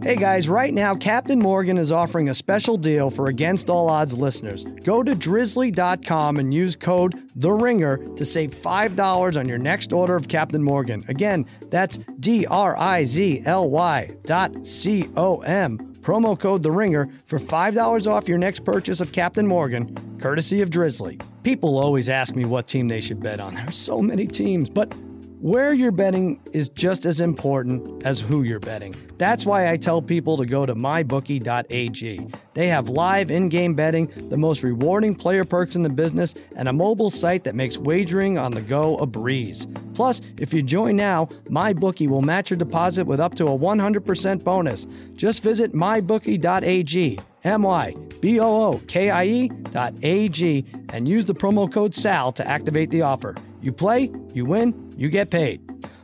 Hey guys, right now Captain Morgan is offering a special deal for Against All Odds listeners. Go to drizly.com and use code The Ringer to save $5 on your next order of Captain Morgan. Again, that's D R I Z L Y dot C O M. Promo code The Ringer for $5 off your next purchase of Captain Morgan, courtesy of Drizly. People always ask me what team they should bet on. There's so many teams, but where you're betting is just as important as who you're betting. That's why I tell people to go to mybookie.ag. They have live in game betting, the most rewarding player perks in the business, and a mobile site that makes wagering on the go a breeze. Plus, if you join now, MyBookie will match your deposit with up to a 100% bonus. Just visit mybookie.ag. M Y B O O K I E dot A G and use the promo code SAL to activate the offer. You play, you win, you get paid.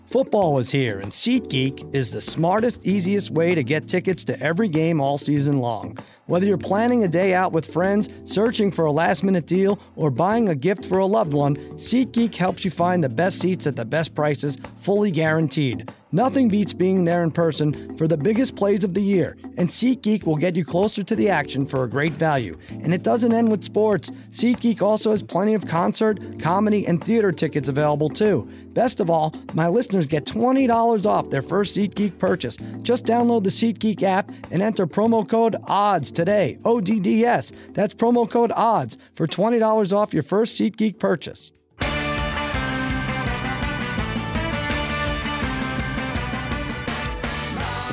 Football is here, and SeatGeek is the smartest, easiest way to get tickets to every game all season long. Whether you're planning a day out with friends, searching for a last minute deal, or buying a gift for a loved one, SeatGeek helps you find the best seats at the best prices, fully guaranteed. Nothing beats being there in person for the biggest plays of the year, and SeatGeek will get you closer to the action for a great value. And it doesn't end with sports. SeatGeek also has plenty of concert, comedy, and theater tickets available too. Best of all, my listeners get $20 off their first SeatGeek purchase. Just download the SeatGeek app and enter promo code ODDS today. O D D S. That's promo code ODDS for $20 off your first SeatGeek purchase.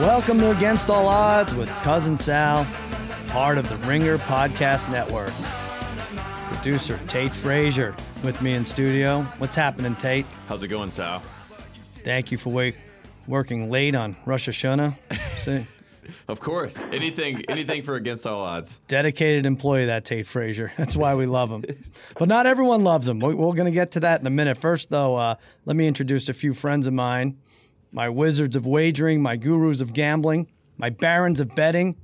Welcome to Against All Odds with Cousin Sal, part of the Ringer Podcast Network. Producer Tate Frazier with me in studio. What's happening, Tate? How's it going, Sal? Thank you for wait, working late on Rosh Hashanah. See, Of course. Anything anything for against all odds. dedicated employee, that Tate Frazier. That's why we love him. But not everyone loves him. We- We're going to get to that in a minute. First, though, uh, let me introduce a few friends of mine my wizards of wagering, my gurus of gambling, my barons of betting,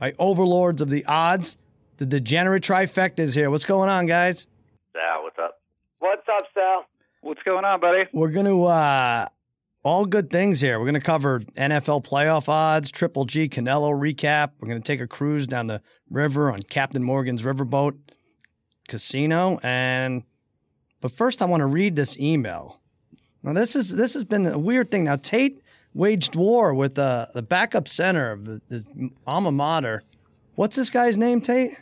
my overlords of the odds. The degenerate trifecta is here. What's going on, guys? Sal, what's up? What's up, Sal? What's going on, buddy? We're going to, uh, all good things here. We're going to cover NFL playoff odds, Triple G Canelo recap. We're going to take a cruise down the river on Captain Morgan's Riverboat Casino. And, but first, I want to read this email. Now, this is this has been a weird thing. Now, Tate waged war with uh, the backup center of his alma mater. What's this guy's name, Tate?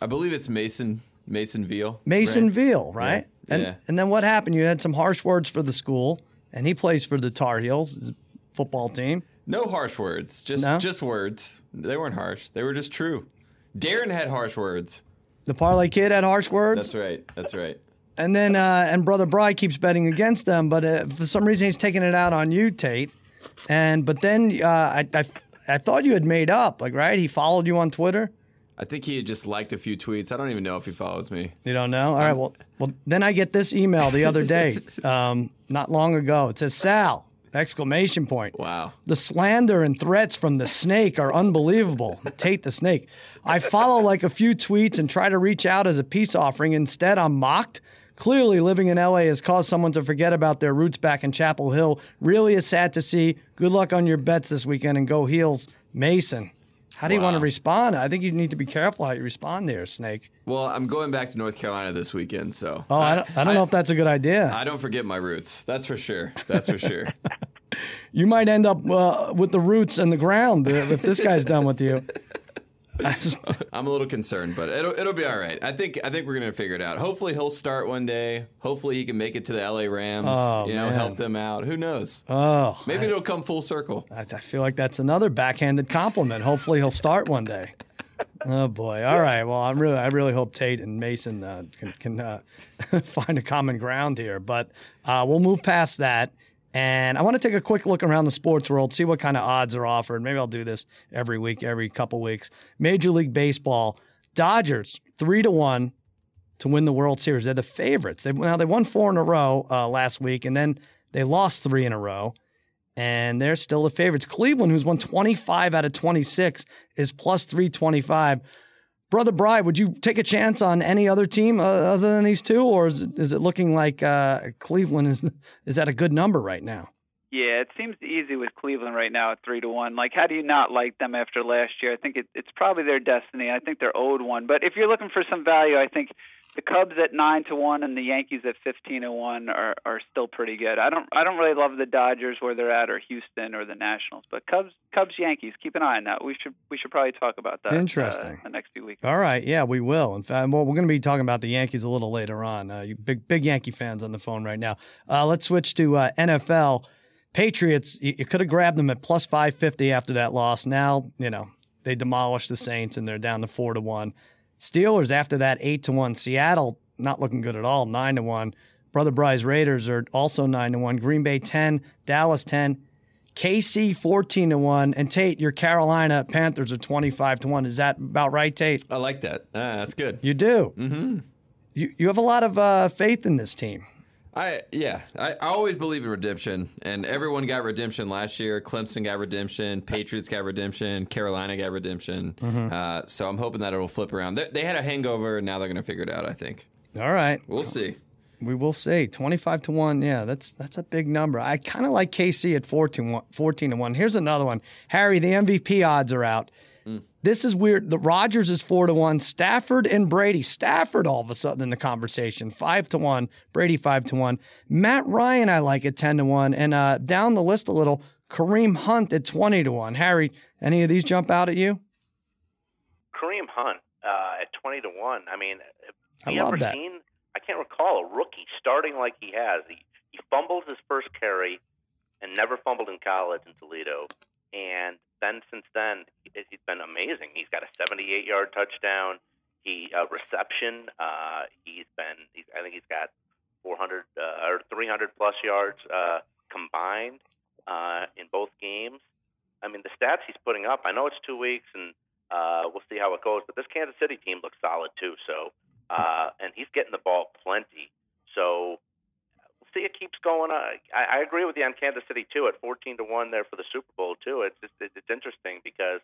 I believe it's Mason Mason Veal. Mason right? Veal, right? Yeah, And yeah. and then what happened? You had some harsh words for the school, and he plays for the Tar Heels football team. No harsh words. Just No? just words. They weren't harsh. They were just true. Darren had harsh words. The parlay kid had harsh words, That's right. That's right. And then uh, and brother Bry keeps betting against them, but uh, for some reason he's taking it out on you, Tate. And but then uh, I, I I thought you had made up, like right? He followed you on Twitter. I think he had just liked a few tweets. I don't even know if he follows me. You don't know? All right. Well, well, then I get this email the other day, um, not long ago. It says Sal exclamation point. Wow. The slander and threats from the snake are unbelievable. Tate the snake. I follow like a few tweets and try to reach out as a peace offering. Instead, I'm mocked. Clearly, living in LA has caused someone to forget about their roots back in Chapel Hill. Really is sad to see. Good luck on your bets this weekend and go heels, Mason. How do you want to respond? I think you need to be careful how you respond there, Snake. Well, I'm going back to North Carolina this weekend, so Oh, I don't, I don't know if that's a good idea. I don't forget my roots. That's for sure. That's for sure. you might end up uh, with the roots in the ground uh, if this guy's done with you. I I'm a little concerned, but it'll it'll be all right. I think I think we're gonna figure it out. Hopefully he'll start one day. Hopefully he can make it to the LA Rams. Oh, you know, man. help them out. Who knows? oh, Maybe it'll come full circle. I, I feel like that's another backhanded compliment. Hopefully, he'll start one day. Oh boy! All right. Well, I'm really, I really hope Tate and Mason uh, can can uh, find a common ground here. But uh, we'll move past that, and I want to take a quick look around the sports world, see what kind of odds are offered. Maybe I'll do this every week, every couple weeks. Major League Baseball: Dodgers three to one to win the World Series. They're the favorites. They now they won four in a row uh, last week, and then they lost three in a row and they're still the favorites. Cleveland, who's won 25 out of 26, is plus 325. Brother Bry, would you take a chance on any other team uh, other than these two, or is is it looking like uh, Cleveland is is at a good number right now? Yeah, it seems easy with Cleveland right now at three to one. Like, how do you not like them after last year? I think it, it's probably their destiny. I think they're owed one. But if you're looking for some value, I think the Cubs at nine to one and the Yankees at fifteen to one are are still pretty good. I don't I don't really love the Dodgers where they're at or Houston or the Nationals, but Cubs Cubs Yankees. Keep an eye on that. We should we should probably talk about that. Interesting. Uh, the next few weeks. All right, yeah, we will. In fact, well, we're going to be talking about the Yankees a little later on. Uh, you big big Yankee fans on the phone right now. Uh, let's switch to uh, NFL. Patriots, you, you could have grabbed them at plus 550 after that loss. Now, you know, they demolished the Saints and they're down to 4 to 1. Steelers after that 8 to 1. Seattle not looking good at all, 9 to 1. Brother Bry's Raiders are also 9 to 1. Green Bay 10, Dallas 10. KC 14 to 1 and Tate your Carolina Panthers are 25 to 1. Is that about right Tate? I like that. Ah, that's good. You do. Mhm. You you have a lot of uh, faith in this team. I yeah, I, I always believe in redemption, and everyone got redemption last year. Clemson got redemption, Patriots got redemption, Carolina got redemption. Uh, so I'm hoping that it'll flip around. They, they had a hangover, and now they're going to figure it out. I think All right. we'll see. We will see. 25 to 1. Yeah, that's that's a big number. I kind of like KC at 14, 14 to 1. Here's another one. Harry, the MVP odds are out. This is weird. The Rodgers is 4 to 1. Stafford and Brady. Stafford all of a sudden in the conversation. 5 to 1. Brady 5 to 1. Matt Ryan I like at 10 to 1. And uh, down the list a little, Kareem Hunt at 20 to 1. Harry, any of these jump out at you? Kareem Hunt uh, at twenty to one. I mean, have I you ever that. seen? I can't recall a rookie starting like he has. He he fumbles his first carry, and never fumbled in college in Toledo. And then since then, he- he's been amazing. He's got a 78 yard touchdown. He uh, reception. Uh, he's been. He's, I think he's got 400 uh, or 300 plus yards uh, combined uh, in both games. I mean, the stats he's putting up. I know it's two weeks, and uh, we'll see how it goes. But this Kansas City team looks solid too. So, uh, and he's getting the ball plenty. So, see. It keeps going. Uh, I, I agree with you on Kansas City too. At 14 to one there for the Super Bowl too. It's just it's, it's interesting because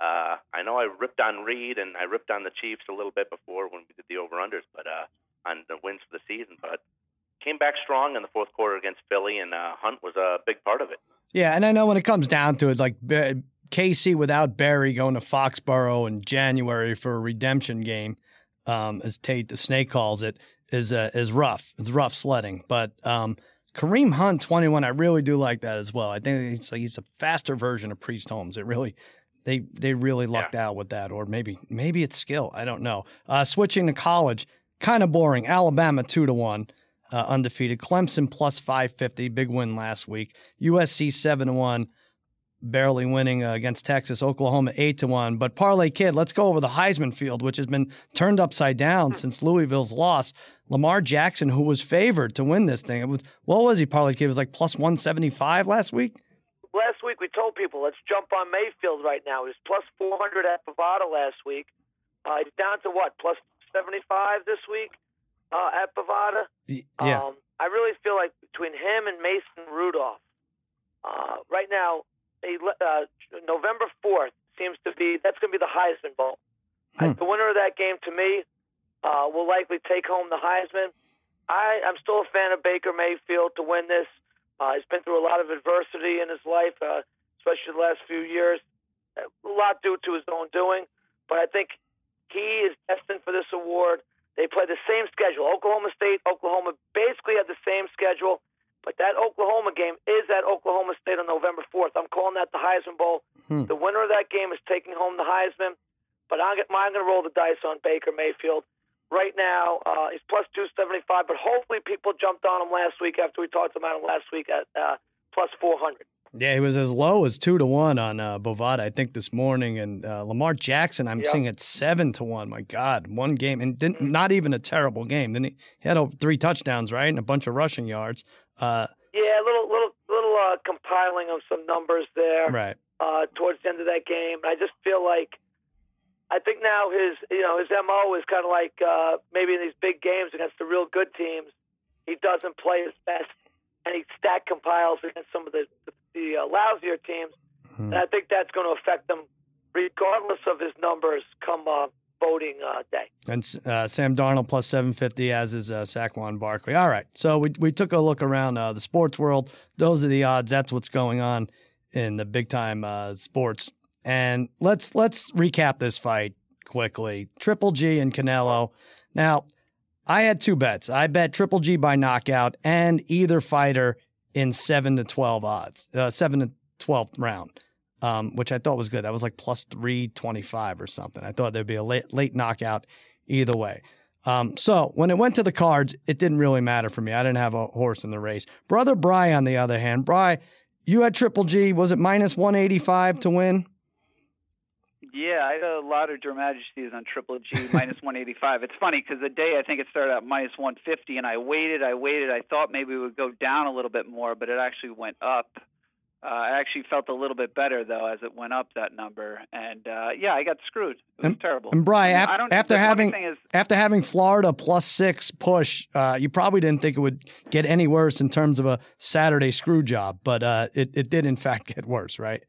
uh, I know I ripped on Reid and I ripped on the Chiefs a little bit before when we did the over unders, but uh, on the wins for the season, but. Came back strong in the fourth quarter against Philly, and uh, Hunt was a big part of it. Yeah, and I know when it comes down to it, like KC without Berry going to Foxborough in January for a redemption game, um, as Tate the Snake calls it, is uh, is rough. It's rough sledding. But um, Kareem Hunt, twenty one, I really do like that as well. I think he's he's a faster version of Priest Holmes. It really. They, they really lucked out with that, or maybe maybe it's skill. I don't know. Uh, switching to college, kind of boring. Alabama two to one uh, undefeated. Clemson plus 550, big win last week. USC 7 to 1, barely winning uh, against Texas. Oklahoma 8 to 1. But Parlay Kid, let's go over the Heisman field, which has been turned upside down since Louisville's loss. Lamar Jackson, who was favored to win this thing, it was what was he? Parlay Kid it was like plus 175 last week. last week we told people let's jump on Mayfield right now. He was plus 400 at Bovada last week. Uh, he's down to what plus 75 this week uh, at Bovada. Yeah. Um, I really feel like between him and Mason Rudolph, uh, right now, uh, November 4th seems to be that's going to be the Heisman Bowl. Hmm. the winner of that game, to me, uh, will likely take home the Heisman. I, I'm still a fan of Baker Mayfield to win this. Uh, he's been through a lot of adversity in his life, uh, especially the last few years. A lot due to his own doing, but I think he is destined for this award. They play the same schedule. Oklahoma State, Oklahoma basically have the same schedule, but that Oklahoma game is at Oklahoma State on November 4th. I'm calling that the Heisman Bowl. Hmm. The winner of that game is taking home the Heisman, but I'm, I'm going to roll the dice on Baker Mayfield. Right now, uh, he's plus 275, but hopefully people jumped on him last week after we talked about him last week at uh, plus 400. Yeah, he was as low as two to one on uh, Bovada, I think, this morning. And uh, Lamar Jackson, I'm Yep. seeing at seven to one. My God, one game and didn't, not even a terrible game. Then he, he had over three touchdowns, right, and a bunch of rushing yards. Uh, Yeah, a little, little, uh, compiling of some numbers there. right. uh, towards the end of that game. I just feel like I think now his you know his mo is kind of like uh, maybe in these big games against the real good teams, he doesn't play his best, and he stack compiles against some of the the uh, lousier teams. And I think that's going to affect him, regardless of his numbers come uh, voting uh, day. And uh, Sam Darnold plus 750, as is uh, Saquon Barkley. All right. So we, we took a look around uh, the sports world. Those are the odds. That's what's going on in the big time uh, sports. And let's let's recap this fight quickly. Triple G and Canelo. Now, I had two bets. I bet Triple G by knockout and either fighter in seven to twelve odds, uh, seven to twelve round, um, which I thought was good. That was like plus three twenty five or something. I thought there'd be a late late knockout either way. Um, so when it went to the cards, it didn't really matter for me. I didn't have a horse in the race. Brother Bry, on the other hand, Bry, you had Triple G. Was it minus one eighty five to win? Yeah, I had a lot of dramatities on Triple G minus 185. It's funny because the day I think it started at minus 150, and I waited, I waited. I thought maybe it would go down a little bit more, but it actually went up. Uh, I actually felt a little bit better though as it went up that number, and uh, yeah, I got screwed. It was and, terrible. And I after, don't- after having is- after having Florida plus six push, uh, you probably didn't think it would get any worse in terms of a Saturday screw job, but uh, it it did in fact get worse, right?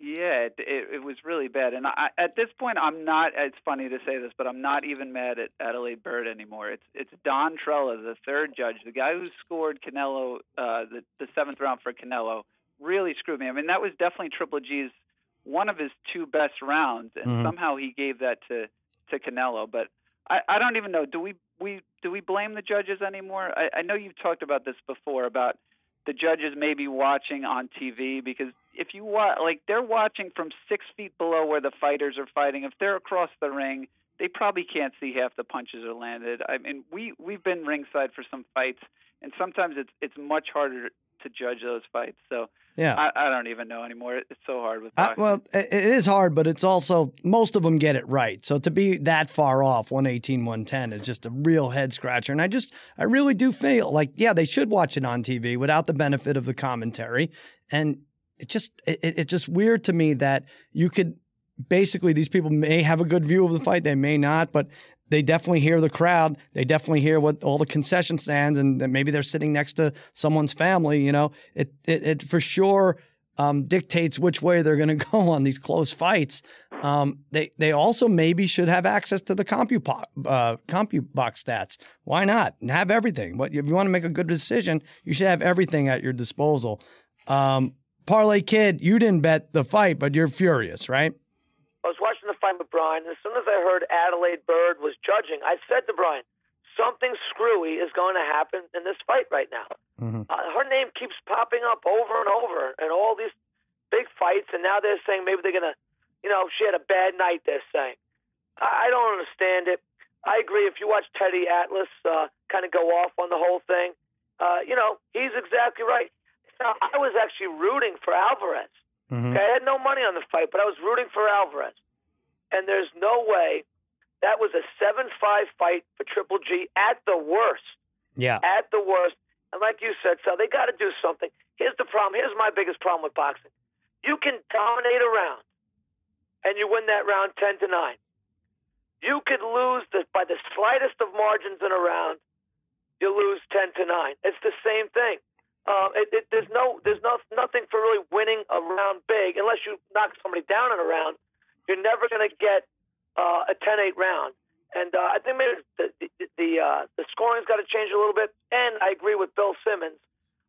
Yeah, it, it, it was really bad. And I, at this point, I'm not. It's funny to say this, but I'm not even mad at Adalaide Byrd anymore. It's it's Don Trella, the third judge, the guy who scored Canelo, uh, the the seventh round for Canelo, really screwed me. I mean, that was definitely Triple G's one of his two best rounds, and Mhm. somehow he gave that to to Canelo. But I, I don't even know. Do we we do we blame the judges anymore? I, I know you've talked about this before about the judges maybe watching on TV because if you watch, like they're watching from six feet below where the fighters are fighting. If they're across the ring, they probably can't see half the punches are landed. I mean, we we've been ringside for some fights, and sometimes it's it's much harder to judge those fights. So Yeah. I, I don't even know anymore. It's so hard with well, it, is hard, but it's also most of them get it right. So to be that far off, 118, 110 is just a real head scratcher. And I just, I really do feel like, yeah, they should watch it on TV without the benefit of the commentary. And it just, it- it's just weird to me that you could basically, these people may have a good view of the fight, they may not, but they definitely hear the crowd. They definitely hear what all the concession stands, and maybe they're sitting next to someone's family. You know, it it, it for sure um, dictates which way they're going to go on these close fights. Um, they they also maybe should have access to the CompuBox uh, CompuBox stats. Why not? And have everything. But if you want to make a good decision, you should have everything at your disposal. Um, Parlay Kid, you didn't bet the fight, but you're furious, right? Watching the fight with Brian, and as soon as I heard Adalaide Byrd was judging, I said to Brian, something screwy is going to happen in this fight right now. Mhm. Uh, her name keeps popping up over and over in all these big fights, and now they're saying maybe they're going to, you know, she had a bad night, they're saying. I, I don't understand it. I agree. If you watch Teddy Atlas uh, kind of go off on the whole thing, uh, you know, he's exactly right. Now, I was actually rooting for Alvarez. Mhm. Okay, I had no money on the fight, but I was rooting for Alvarez. And there's no way that was a 7 5 fight for Triple G at the worst. Yeah. At the worst. And like you said, so they got to do something. Here's the problem. Here's my biggest problem with boxing. You can dominate a round, and you win that round 10 to 9. You could lose the, by the slightest of margins in a round. You lose 10 to 9. It's the same thing. Uh, it, it, there's no, there's no, nothing for really winning a round big unless you knock somebody down in a round. You're never going to get uh, a 10-8 round. And uh, I think maybe the the the, uh, the scoring's got to change a little bit. And I agree with Bill Simmons.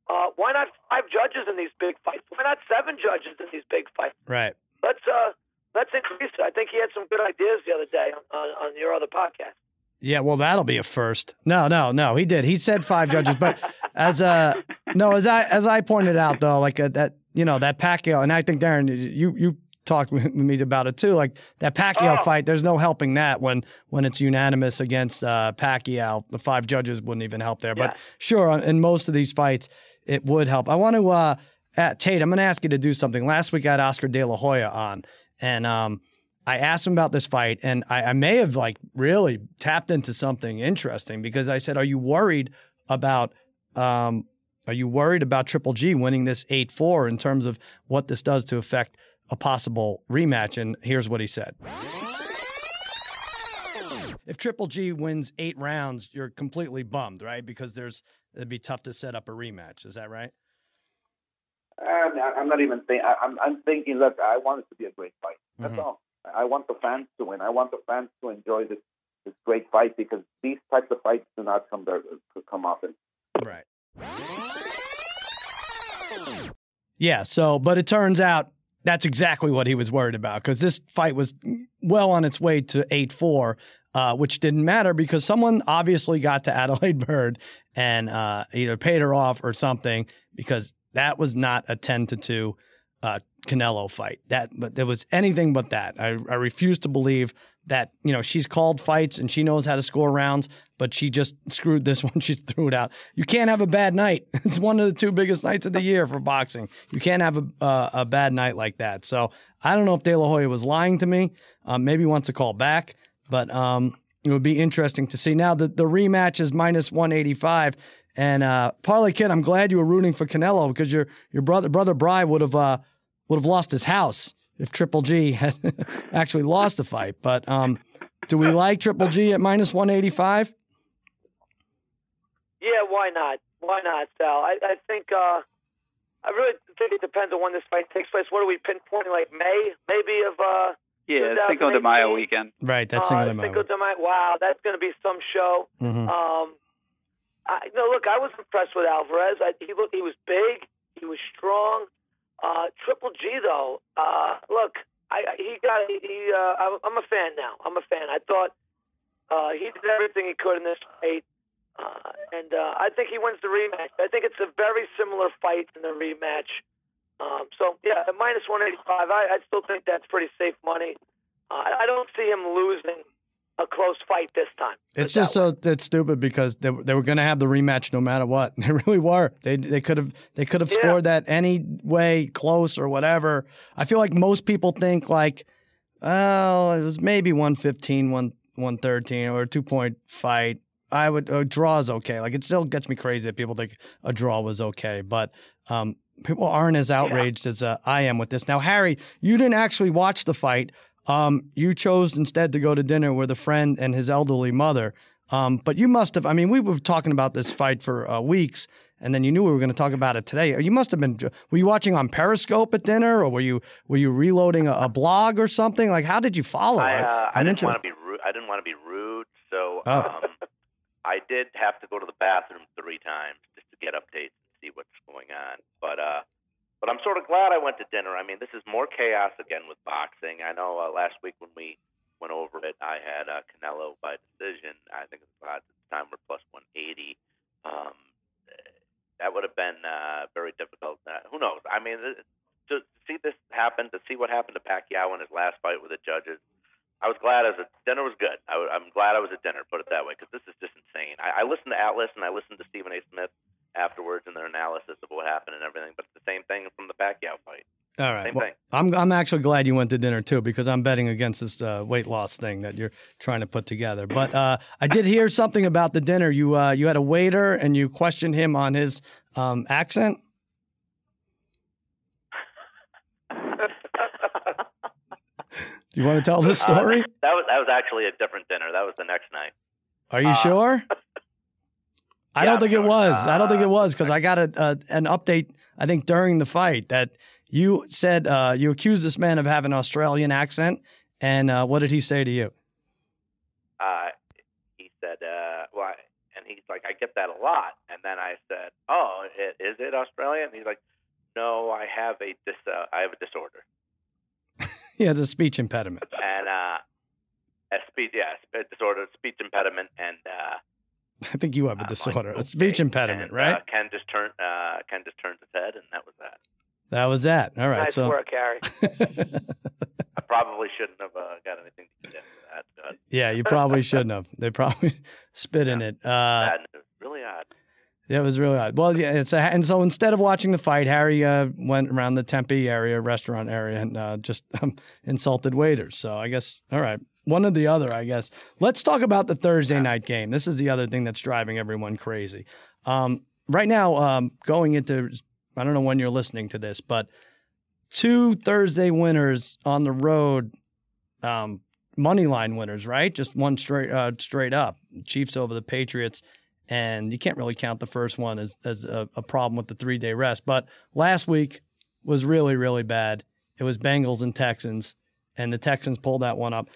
Uh, why not five judges in these big fights? Why not seven judges in these big fights? Right. Let's uh, let's increase it. I think he had some good ideas the other day on, on, your other podcast. Yeah, well, that'll be a first. No, no, no. He did. He said five judges, but as uh no, as I as I pointed out though, like uh, that you know that Pacquiao, and I think Darren, you you talked with me about it too. Like that Pacquiao Oh. fight, there's no helping that when when it's unanimous against uh, Pacquiao. The five judges wouldn't even help there. But sure, in most of these fights, it would help. I want to uh, at Tate. I'm going to ask you to do something. Last week I had Oscar De La Hoya on, and um. I asked him about this fight, and I, I may have like really tapped into something interesting because I said, "Are you worried about? Um, are you worried about Triple G winning this eight four in terms of what this does to affect a possible rematch?" And here's what he said: If Triple G wins eight rounds, you're completely bummed, right? Because there's it'd be tough to set up a rematch. Is that right? I'm, I'm not even thinking. I'm, I'm thinking. Look, I want it to be a great fight. That's Mhm. all. I want the fans to win. I want the fans to enjoy this this great fight because these types of fights do not come there, come often. Right. Yeah. So, but it turns out that's exactly what he was worried about because this fight was well on its way to eight four. Uh, which didn't matter because someone obviously got to Adalaide Byrd and uh, either paid her off or something because that was not a 10 to 2 uh, Canelo fight. That, but there was anything but that. I, I refuse to believe that you know she's called fights and she knows how to score rounds, but she just screwed this one. She threw it out. You can't have a bad night. It's one of the two biggest nights of the year for boxing. You can't have a uh, a bad night like that. So I don't know if De La Hoya was lying to me. Um, maybe wants to call back, but um, it would be interesting to see. Now the the rematch is minus one eighty five. And uh, Parlay Kid, I'm glad you were rooting for Canelo because your your brother brother Bry would have uh, would have lost his house if Triple G had actually lost the fight. But um, do we like Triple G at minus 185? Yeah, why not? Why not, Sal? I, I think uh, I really think it depends on when this fight takes place. What are we pinpointing? Like May, maybe of uh, Yeah, Cinco de 2018? Mayo weekend. Right, that's uh, Cinco de Mayo. Cinco de Mayo. Wow, that's going to be some show. Mhm. Um, I, no, look, I was impressed with Alvarez. I, he looked, he was big, he was strong. Uh, Triple G though, uh, look, I, he got he. Uh, I'm- a fan now. I'm a fan. I thought uh, he did everything he could in this fight, uh, and uh, I think he wins the rematch. I think it's a very similar fight in the rematch. Um, so yeah, minus 185, I, I still think that's pretty safe money. Uh, I I don't see him losing a close fight this time. It's just so it's stupid because they, they were going to have the rematch no matter what. They really were. They they could have they could have Yeah. scored that any way close or whatever. I feel like most people think like, oh, it was maybe 115, 1 113 or a two point fight. I would a draw is okay. Like it still gets me crazy that people think a draw was okay, but um, people aren't as outraged as uh, I am with this. Now, Harry, you didn't actually watch the fight. Um, you chose instead to go to dinner with a friend and his elderly mother. Um, but you must have. I mean, we were talking about this fight for uh, weeks, and then you knew we were going to talk about it today. You must have been. Were you watching on Periscope at dinner, or were you were you reloading a, a blog or something? Like, how did you follow I, it? uh, I didn't want to be rude. I didn't want to be rude, so Oh. um, I did have to go to the bathroom three times just to get updates and see what's going on. But uh, but I'm sort of glad I went to dinner. I mean, this is more chaos again with boxing. I know uh, last week when we went over it, I had uh, Canelo by decision. I think the odds at the time were plus 180. Um, that would have been uh, very difficult. Uh, who knows? I mean, to see this happen, to see what happened to Pacquiao in his last fight with the judges, I was glad as a dinner was good. I, am glad I was at dinner, put it that way, because this is just insane. I, I listened to Atlas and I listened to Stephen A. Smith afterwards and their analysis of what happened and everything, but it's the same thing from the Pacquiao fight. All right. Same Well, thing. I'm I'm actually glad you went to dinner too because I'm betting against this uh, weight loss thing that you're trying to put together. But uh, I did hear something about the dinner. You uh, you had a waiter and you questioned him on his um, accent. Do you want to tell this story? Uh, that was that was actually a different dinner. That was the next night. Are you uh, sure? I yeah, don't think it was. I don't think it Uh, was because I got a, a an update. I think during the fight that you said uh, you accused this man of having an Australian accent, and uh, what did he say to you? uh, he said, uh, "Well," and he's like, "I get that a lot." And then I said, "Oh, i- is it Australian?" And he's like, "No, I have a dis, uh, I have a disorder." He has a speech impediment. and uh, a speech, yeah, a disorder, speech impediment, and uh, I think you have a uh, disorder, a speech impediment, And, right? Uh, Ken just turned, uh, Ken just turned his head, and that was that. that was that. All right. nice so work, Harry. I probably shouldn't have uh, got anything to do with that. Yeah, you probably shouldn't have. They probably spit in it. Uh, really odd. Yeah, it was really odd. Well, yeah, it's a, and so instead of watching the fight, Harry uh, went around the Tempe area, restaurant area, and uh, just um, insulted waiters. So I guess all right, one or the other. I guess let's talk about the Thursday night game. This is the other thing that's driving everyone crazy. Um, right now, um, going into I don't know when you're listening to this, but two Thursday winners on the road, um, money line winners, right? Just one straight uh, straight up. Chiefs over the Patriots and you can't really count the first one as as a, a problem with the three day rest. But last week was really really bad. It was Bengals and Texans, and the Texans pulled that one up.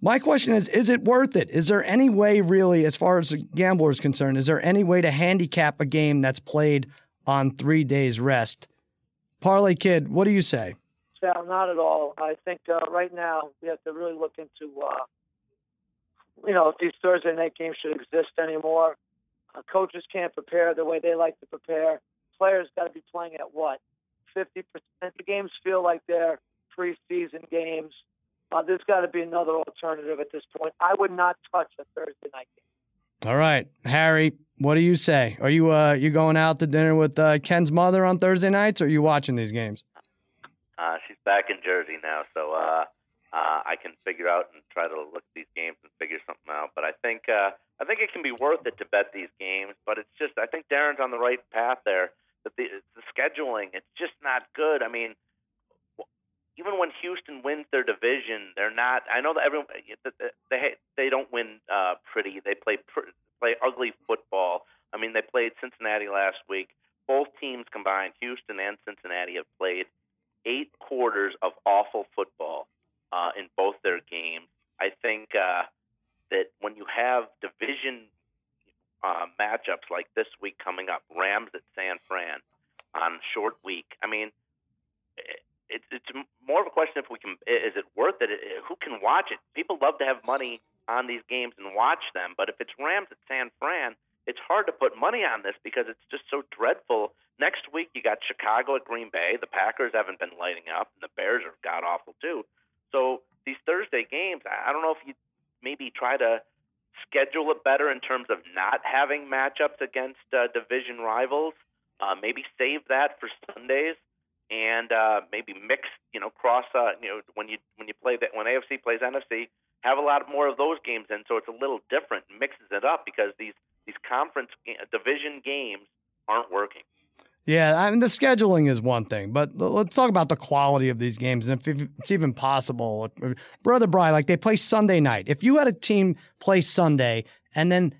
My question is Is it worth it? Is there any way, really, as far as the gambler is concerned, is there any way to handicap a game that's played on three days rest? Parlay Kid, what do you say? Sal, not at all. I think uh, right now we have to really look into, uh, you know, if these Thursday night games should exist anymore. Uh, coaches can't prepare the way they like to prepare. Players got to be playing at what? 50%. The games feel like they're preseason games. Uh, there's got to be another alternative at this point. I would not touch a Thursday night game. All right, Harry, what do you say? Are you uh, you going out to dinner with uh, Ken's mother on Thursday nights, or are you watching these games? Uh, she's back in Jersey now, so uh, uh, I can figure out and try to look at these games and figure something out. But I think uh, I think it can be worth it to bet these games. But it's just I think Darren's on the right path there. But the, the scheduling, it's just not good. I mean, even when Houston wins their division, they're not. I know that everyone they they don't win uh, pretty. They play play ugly football. I mean, they played Cincinnati last week. Both teams combined, Houston and Cincinnati, have played eight quarters of awful football uh, in both their games. I think uh, that when you have division uh, matchups like this week coming up, Rams at San Fran on short week. I mean, it, it's more of a question if we can. Is it worth it? Who can watch it? People love to have money on these games and watch them, but if it's Rams at San Fran, it's hard to put money on this because it's just so dreadful. Next week you got Chicago at Green Bay. The Packers haven't been lighting up, and the Bears are god awful too. So these Thursday games, I don't know if you maybe try to schedule it better in terms of not having matchups against uh, division rivals. Uh, maybe save that for Sundays and uh, maybe mix, you know, cross, uh, you know, when you when you play that when AFC plays NFC, have a lot more of those games in, so it's a little different, mixes it up because these these conference division games aren't working. Yeah, I mean the scheduling is one thing, but let's talk about the quality of these games and if it's even possible. Brother Brian, like they play Sunday night. If you had a team play Sunday and then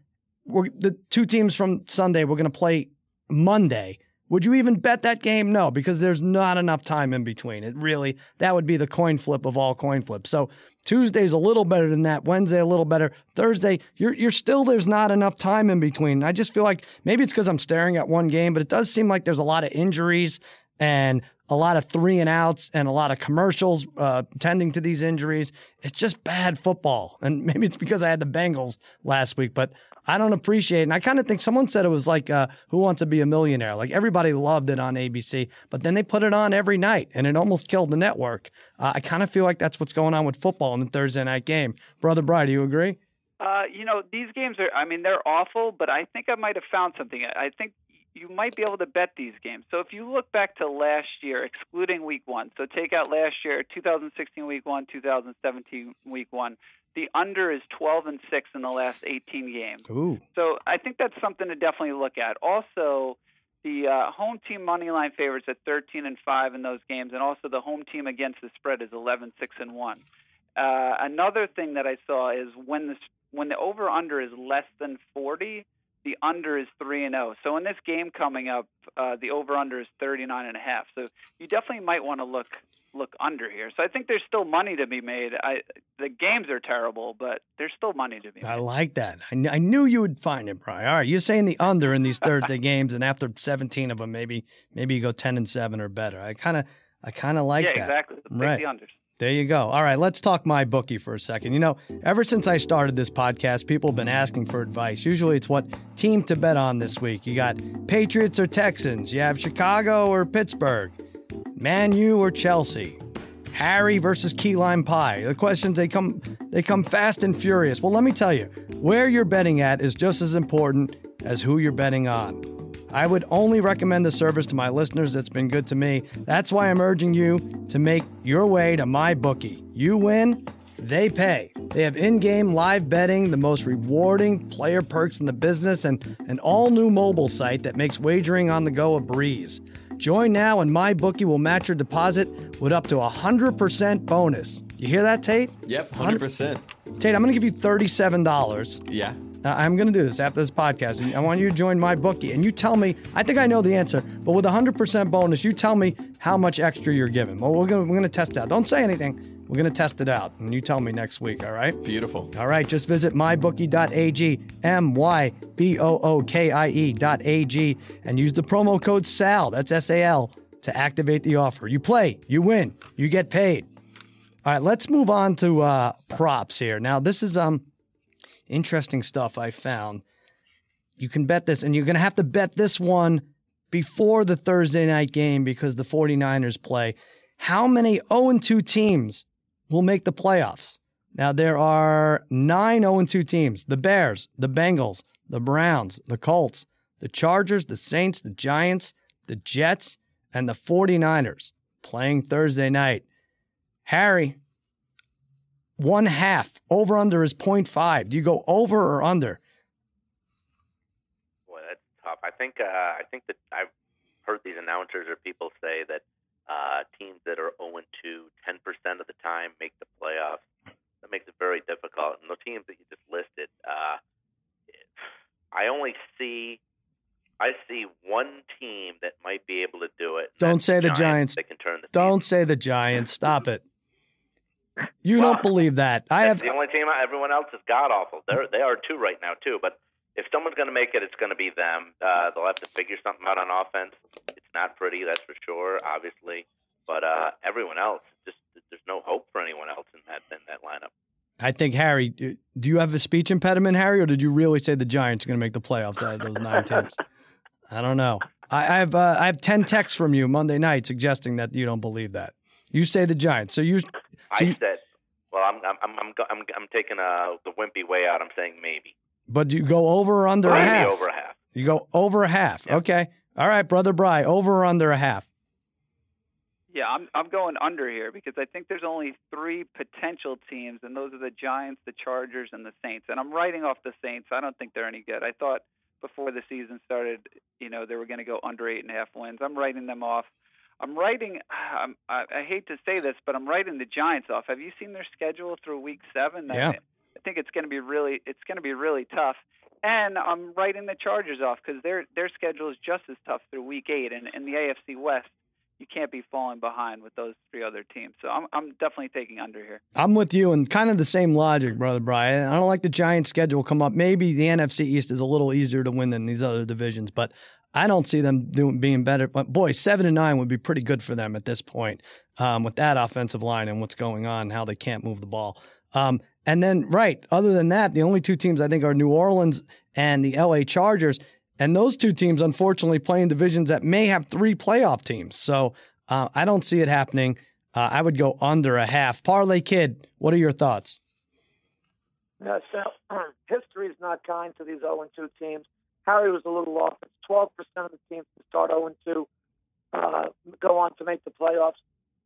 the two teams from Sunday were going to play Monday would you even bet that game? No, because there's not enough time in between. It really, that would be the coin flip of all coin flips. So Tuesday's a little better than that. Wednesday, a little better. Thursday, you're, you're still, there's not enough time in between. I just feel like maybe it's because I'm staring at one game, but it does seem like there's a lot of injuries and a lot of three and outs and a lot of commercials uh, tending to these injuries. It's just bad football. And maybe it's because I had the Bengals last week, but I don't appreciate it. And I kind of think someone said it was like uh, Who Wants to Be a Millionaire? Like everybody loved it on ABC, but then they put it on every night and it almost killed the network. Uh, I kind of feel like that's what's going on with football in the Thursday night game. Brother Brian, do you agree? Uh, you know, these games are, I mean, they're awful, but I think I might have found something. I think you might be able to bet these games. So if you look back to last year, excluding week one, so take out last year, 2016 week one, 2017 week one, the under is 12 and 6 in the last 18 games. Ooh. So I think that's something to definitely look at. Also, the uh, home team money line favorites at 13 and 5 in those games, and also the home team against the spread is 11 6 and 1. Uh, another thing that I saw is when the when the over under is less than 40, the under is 3 and 0. So in this game coming up, uh, the over under is 39 and a half. So you definitely might want to look look under here. So I think there's still money to be made. I the games are terrible, but there's still money to be made. I like that. I, kn- I knew you would find it, Brian. All right, you're saying the under in these Thursday games, and after 17 of them, maybe maybe you go 10 and seven or better. I kind of I kind of like yeah, that. exactly. Let's right. the unders. There you go. All right, let's talk my bookie for a second. You know, ever since I started this podcast, people have been asking for advice. Usually it's what team to bet on this week. You got Patriots or Texans, you have Chicago or Pittsburgh, Man U or Chelsea. Harry versus key lime pie. The questions they come they come fast and furious. Well, let me tell you, where you're betting at is just as important as who you're betting on. I would only recommend the service to my listeners that's been good to me. That's why I'm urging you to make your way to my bookie. You win, they pay. They have in-game live betting, the most rewarding player perks in the business, and an all-new mobile site that makes wagering on the go a breeze. Join now and my bookie will match your deposit with up to a 100% bonus. You hear that, Tate? Yep, 100%. Tate, I'm going to give you $37. Yeah. Uh, I'm going to do this after this podcast. And I want you to join my bookie. And you tell me, I think I know the answer, but with a 100% bonus, you tell me how much extra you're giving. Well, we're going we're to test that. Don't say anything. We're going to test it out, and you tell me next week, all right? Beautiful. All right, just visit mybookie.ag, M Y B O O K I E.ag, and use the promo code SAL, that's S A L, to activate the offer. You play, you win, you get paid. All right, let's move on to uh, props here. Now, this is um interesting stuff I found. You can bet this, and you're going to have to bet this one before the Thursday night game because the 49ers play. How many 0 2 teams will make the playoffs? Now, there are nine 0 2 teams the Bears, the Bengals, the Browns, the Colts, the Chargers, the Saints, the Giants, the Jets, and the 49ers playing Thursday night. Harry, one half over under is 0.5. Do you go over or under? Boy, that's tough. I think uh, I think that I've heard these announcers or people say that uh, teams that are 0 2 10 percent of the time make the playoffs. That makes it very difficult. And the teams that you just listed, uh, I only see I see one team that might be able to do it. Don't say the Giants. They can turn the Don't say the Giants. Stop it. You Well, don't believe that. I have. the only team. Everyone else is god awful. They're they are two right now too. But if someone's going to make it, it's going to be them. Uh, they'll have to figure something out on offense. It's not pretty, that's for sure. Obviously, but uh, everyone else, just there's no hope for anyone else in that in that lineup. I think Harry. Do you have a speech impediment, Harry, or did you really say the Giants are going to make the playoffs out of those nine teams? I don't know. I, I have uh, I have ten texts from you Monday night suggesting that you don't believe that. You say the Giants. So you. So I you said, well, I'm I'm I'm I'm, I'm, I'm taking uh, the wimpy way out. I'm saying maybe, but you go over or under a half. over a half. You go over a half. Yep. Okay. All right, brother Bry. Over or under a half. Yeah, I'm I'm going under here because I think there's only three potential teams, and those are the Giants, the Chargers, and the Saints. And I'm writing off the Saints. I don't think they're any good. I thought before the season started, you know, they were going to go under eight and a half wins. I'm writing them off. I'm writing. I'm, I, I hate to say this, but I'm writing the Giants off. Have you seen their schedule through Week Seven? Yeah. I, I think it's going to be really. It's going to be really tough. And I'm writing the Chargers off because their their schedule is just as tough through Week Eight, and in the AFC West, you can't be falling behind with those three other teams. So I'm I'm definitely taking under here. I'm with you, and kind of the same logic, brother Brian. I don't like the Giants' schedule come up. Maybe the NFC East is a little easier to win than these other divisions, but I don't see them doing being better. But boy, seven and nine would be pretty good for them at this point um, with that offensive line and what's going on, how they can't move the ball. Um, and then, right, other than that, the only two teams I think are New Orleans and the LA Chargers. And those two teams, unfortunately, play in divisions that may have three playoff teams. So uh, I don't see it happening. Uh, I would go under a half. Parlay Kid, what are your thoughts? Yeah, so history is not kind to these 0 2 teams. Harry was a little off. It's 12% of the teams that start 0 2 uh, go on to make the playoffs.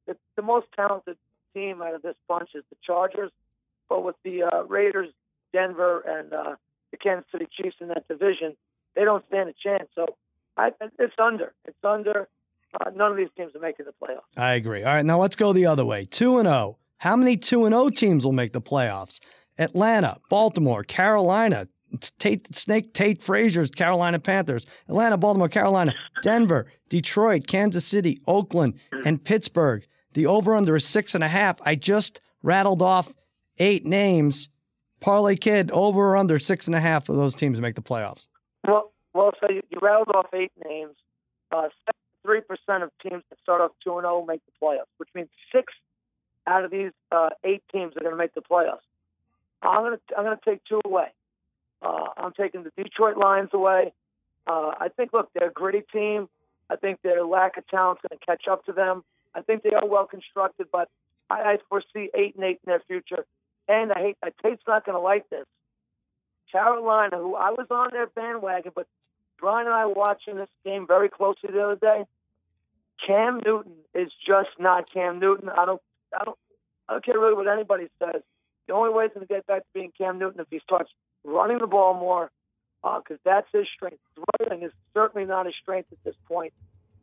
The, the most talented team out of this bunch is the Chargers, with the uh, Raiders, Denver, and uh, the Kansas City Chiefs in that division, they don't stand a chance. So I, it's under. It's under. Uh, none of these teams are making the playoffs. I agree. All right, now let's go the other way. 2 and 0. How many 2 and 0 teams will make the playoffs? Atlanta, Baltimore, Carolina, Tate Snake Tate Frazier's Carolina Panthers, Atlanta, Baltimore, Carolina, Denver, Detroit, Kansas City, Oakland, and Pittsburgh. The over under is six and a half. I just rattled off eight names. Parlay Kid, over or under six and a half of those teams make the playoffs. Well, well, so you, you rattled off eight names. Uh, Three percent of teams that start off two and zero make the playoffs, which means six out of these uh, eight teams are going to make the playoffs. I'm going to I'm going to take two away. Uh, I'm taking the Detroit Lions away. Uh, I think, look, they're a gritty team. I think their lack of talent is going to catch up to them. I think they are well constructed, but I, I foresee eight and eight in their future. And I hate, I Tate's not going to like this. Carolina, who I was on their bandwagon, but Brian and I watching this game very closely the other day. Cam Newton is just not Cam Newton. I don't, I don't, I don't care really what anybody says. The only way he's going to get back to being Cam Newton if he starts running the ball more, because uh, that's his strength. Throwing is certainly not his strength at this point.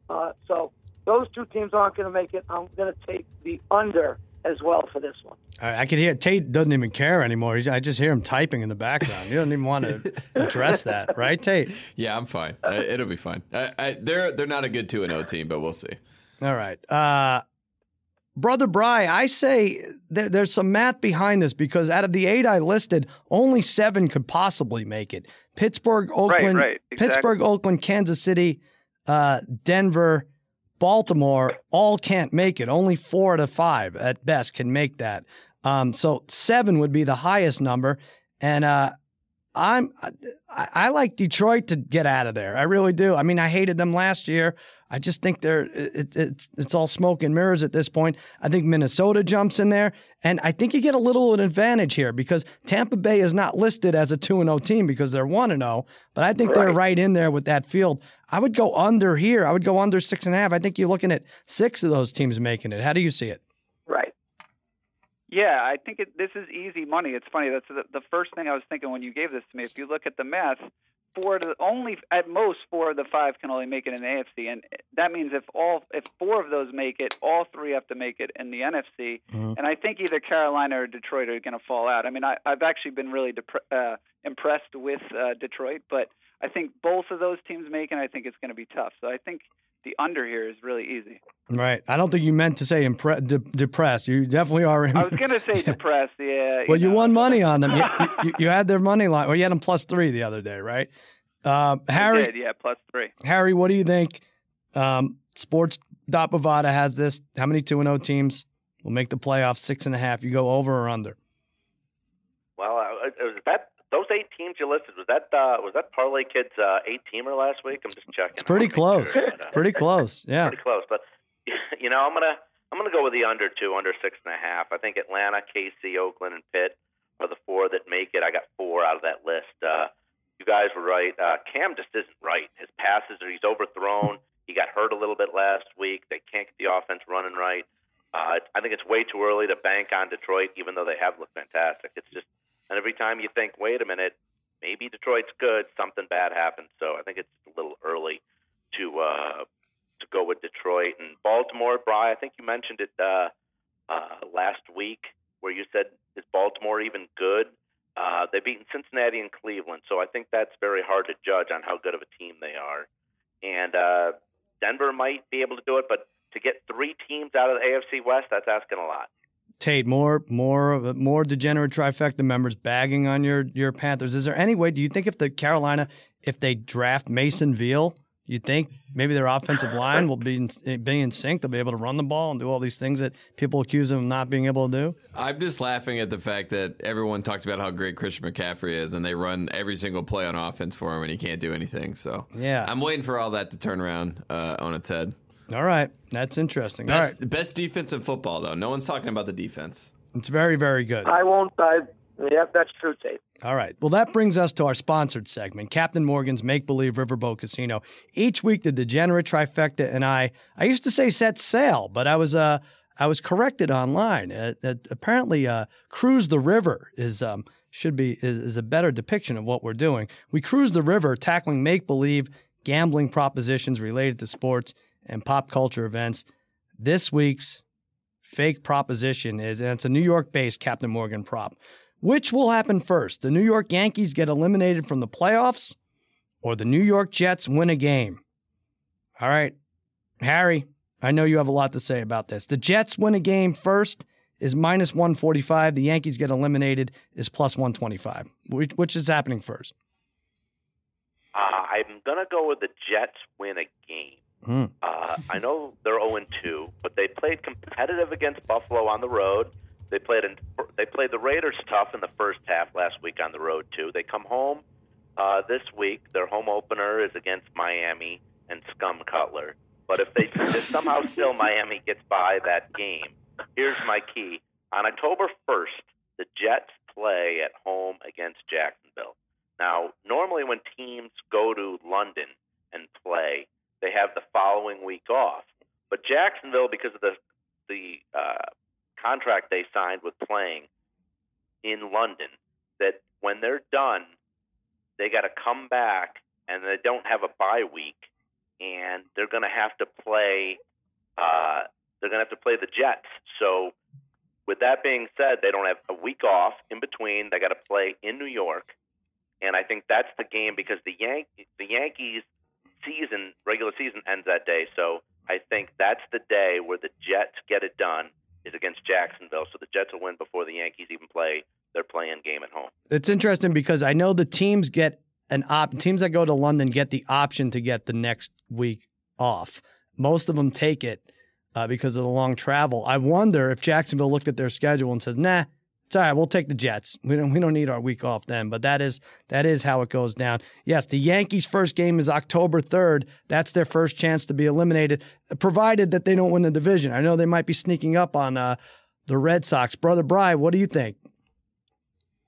Uh, so those two teams aren't going to make it. I'm going to take the under as well for this one. I, I could hear Tate doesn't even care anymore. He's, I just hear him typing in the background. You don't even want to address that, right, Tate? Yeah, I'm fine. Uh, it'll be fine. I, I, they're they're not a good two and zero team, but we'll see. All right. Uh, Brother Bry, I say there, there's some math behind this because out of the eight I listed, only seven could possibly make it. Pittsburgh, Oakland, right, exactly. Pittsburgh, Oakland, Kansas City, uh, Denver, Baltimore all can't make it. Only four out of five at best can make that. Um, so seven would be the highest number. And uh, I'm I, I like Detroit to get out of there. I really do. I mean, I hated them last year. I just think they're it, it's it's all smoke and mirrors at this point. I think Minnesota jumps in there, and I think you get a little an advantage here because Tampa Bay is not listed as a two and zero team because they're one and zero. But I think they're Right. right in there with that field. I would go under here. I would go under six and a half. I think you're looking at six of those teams making it. How do you see it? Right. Yeah, I think it, this is easy money. It's funny. That's the, the first thing I was thinking when you gave this to me. If you look at the math, four of the only at most four of the five can only make it in the AFC, and that means if all if four of those make it, all three have to make it in the NFC. And I think either Carolina or Detroit are going to fall out. I mean, I, I've actually been really depre- uh, impressed with uh, Detroit, but I think both of those teams make, it, and I think it's going to be tough. So I think the under here is really easy. Right. I don't think you meant to say impre- de- depressed. You definitely are. I was going to say depressed. Yeah. Well, you won money on them. You, you, you had their money line. Well, you had them plus three the other day, right? Uh, I Harry, did, yeah, plus three. Harry, what do you think? Um, Sports Dot Bovada has this. How many two and zero teams will make the playoffs? Six and a half. You go over or under? Well, uh, was that those eight teams you listed? Was that uh, was that Parlay Kids uh, eight teamer last week? I'm just checking. It's pretty I wanna make close. sure, Pretty close. Yeah. pretty close. But you know, I'm gonna I'm gonna go with the under two, under six and a half. I think Atlanta, KC, Oakland, and Pitt are the four that make it. I got four out of that list. Uh, you guys were right. Uh, Cam just isn't right. His passes are he's overthrown. he got hurt a little bit last week. They can't get the offense running right. Uh, I think it's way too early to bank on Detroit, even though they have looked fantastic. It's just, and every time you think, wait a minute, maybe Detroit's good, something bad happens. So I think it's a little early to uh, to go with Detroit and Baltimore. Bry, I think you mentioned it uh, uh, last week, where you said is Baltimore even good? Uh, they've beaten Cincinnati and Cleveland, so I think that's very hard to judge on how good of a team they are. And uh, Denver might be able to do it, but to get three teams out of the AFC West, that's asking a lot. Tate, more, more, more degenerate trifecta members bagging on your your Panthers. Is there any way? Do you think if the Carolina, if they draft Mason Veal, you think maybe their offensive line will be in, be in sync? They'll be able to run the ball and do all these things that people accuse them of not being able to do. I'm just laughing at the fact that everyone talks about how great Christian McCaffrey is, and they run every single play on offense for him, and he can't do anything. So Yeah. I'm waiting for all that to turn around uh, on its head. All right, that's interesting. Best, right, best defense in football, though. No one's talking about the defense. it's very, very good. I won't. I, yep, that's true, Tate. All right. Well, that brings us to our sponsored segment, Captain Morgan's Make Believe Riverboat Casino. Each week, the degenerate trifecta and I, I used to say set sail, but I was uh, I was corrected online. Uh, uh, apparently, uh, cruise the river is um, should be is, is a better depiction of what we're doing. We cruise the river, tackling make believe gambling propositions related to sports and pop culture events. This week's fake proposition is, and it's a New York based Captain Morgan prop. Which will happen first? The New York Yankees get eliminated from the playoffs or the New York Jets win a game? All right, Harry, I know you have a lot to say about this. The Jets win a game first is minus 145. The Yankees get eliminated is plus 125. Which, which is happening first? Uh, I'm going to go with the Jets win a game. Hmm. Uh, I know they're 0 2, but they played competitive against Buffalo on the road. They played in, they played the Raiders tough in the first half last week on the road too. They come home uh, this week. Their home opener is against Miami and Scum Cutler. But if they if somehow still Miami gets by that game, here's my key: on October 1st, the Jets play at home against Jacksonville. Now, normally when teams go to London and play, they have the following week off. But Jacksonville, because of the the uh, contract they signed with playing in London, that when they're done, they got to come back and they don't have a bye week, and they're going to have to play. Uh, they're going to have to play the Jets. So, with that being said, they don't have a week off in between. They got to play in New York, and I think that's the game because the Yan- the Yankees season regular season ends that day. So I think that's the day where the Jets get it done is against Jacksonville. So the Jets will win before the Yankees even play their playing game at home. It's interesting because I know the teams get an op. Teams that go to London get the option to get the next week off. Most of them take it uh, because of the long travel. I wonder if Jacksonville looked at their schedule and says, "Nah, it's all right. We'll take the Jets. We don't we don't need our week off then." But that is that is how it goes down. Yes, the Yankees' first game is October third. That's their first chance to be eliminated, provided that they don't win the division. I know they might be sneaking up on uh, the Red Sox. Brother Bry, what do you think?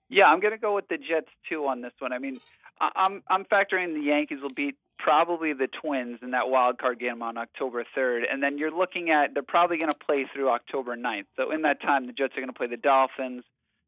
Yeah, I'm going to go with the Jets too on this one. I mean, I'm I'm factoring the Yankees will beat probably the Twins in that wild card game on October 3rd, and then you're looking at they're probably going to play through October 9th. So in that time, the Jets are going to play the Dolphins,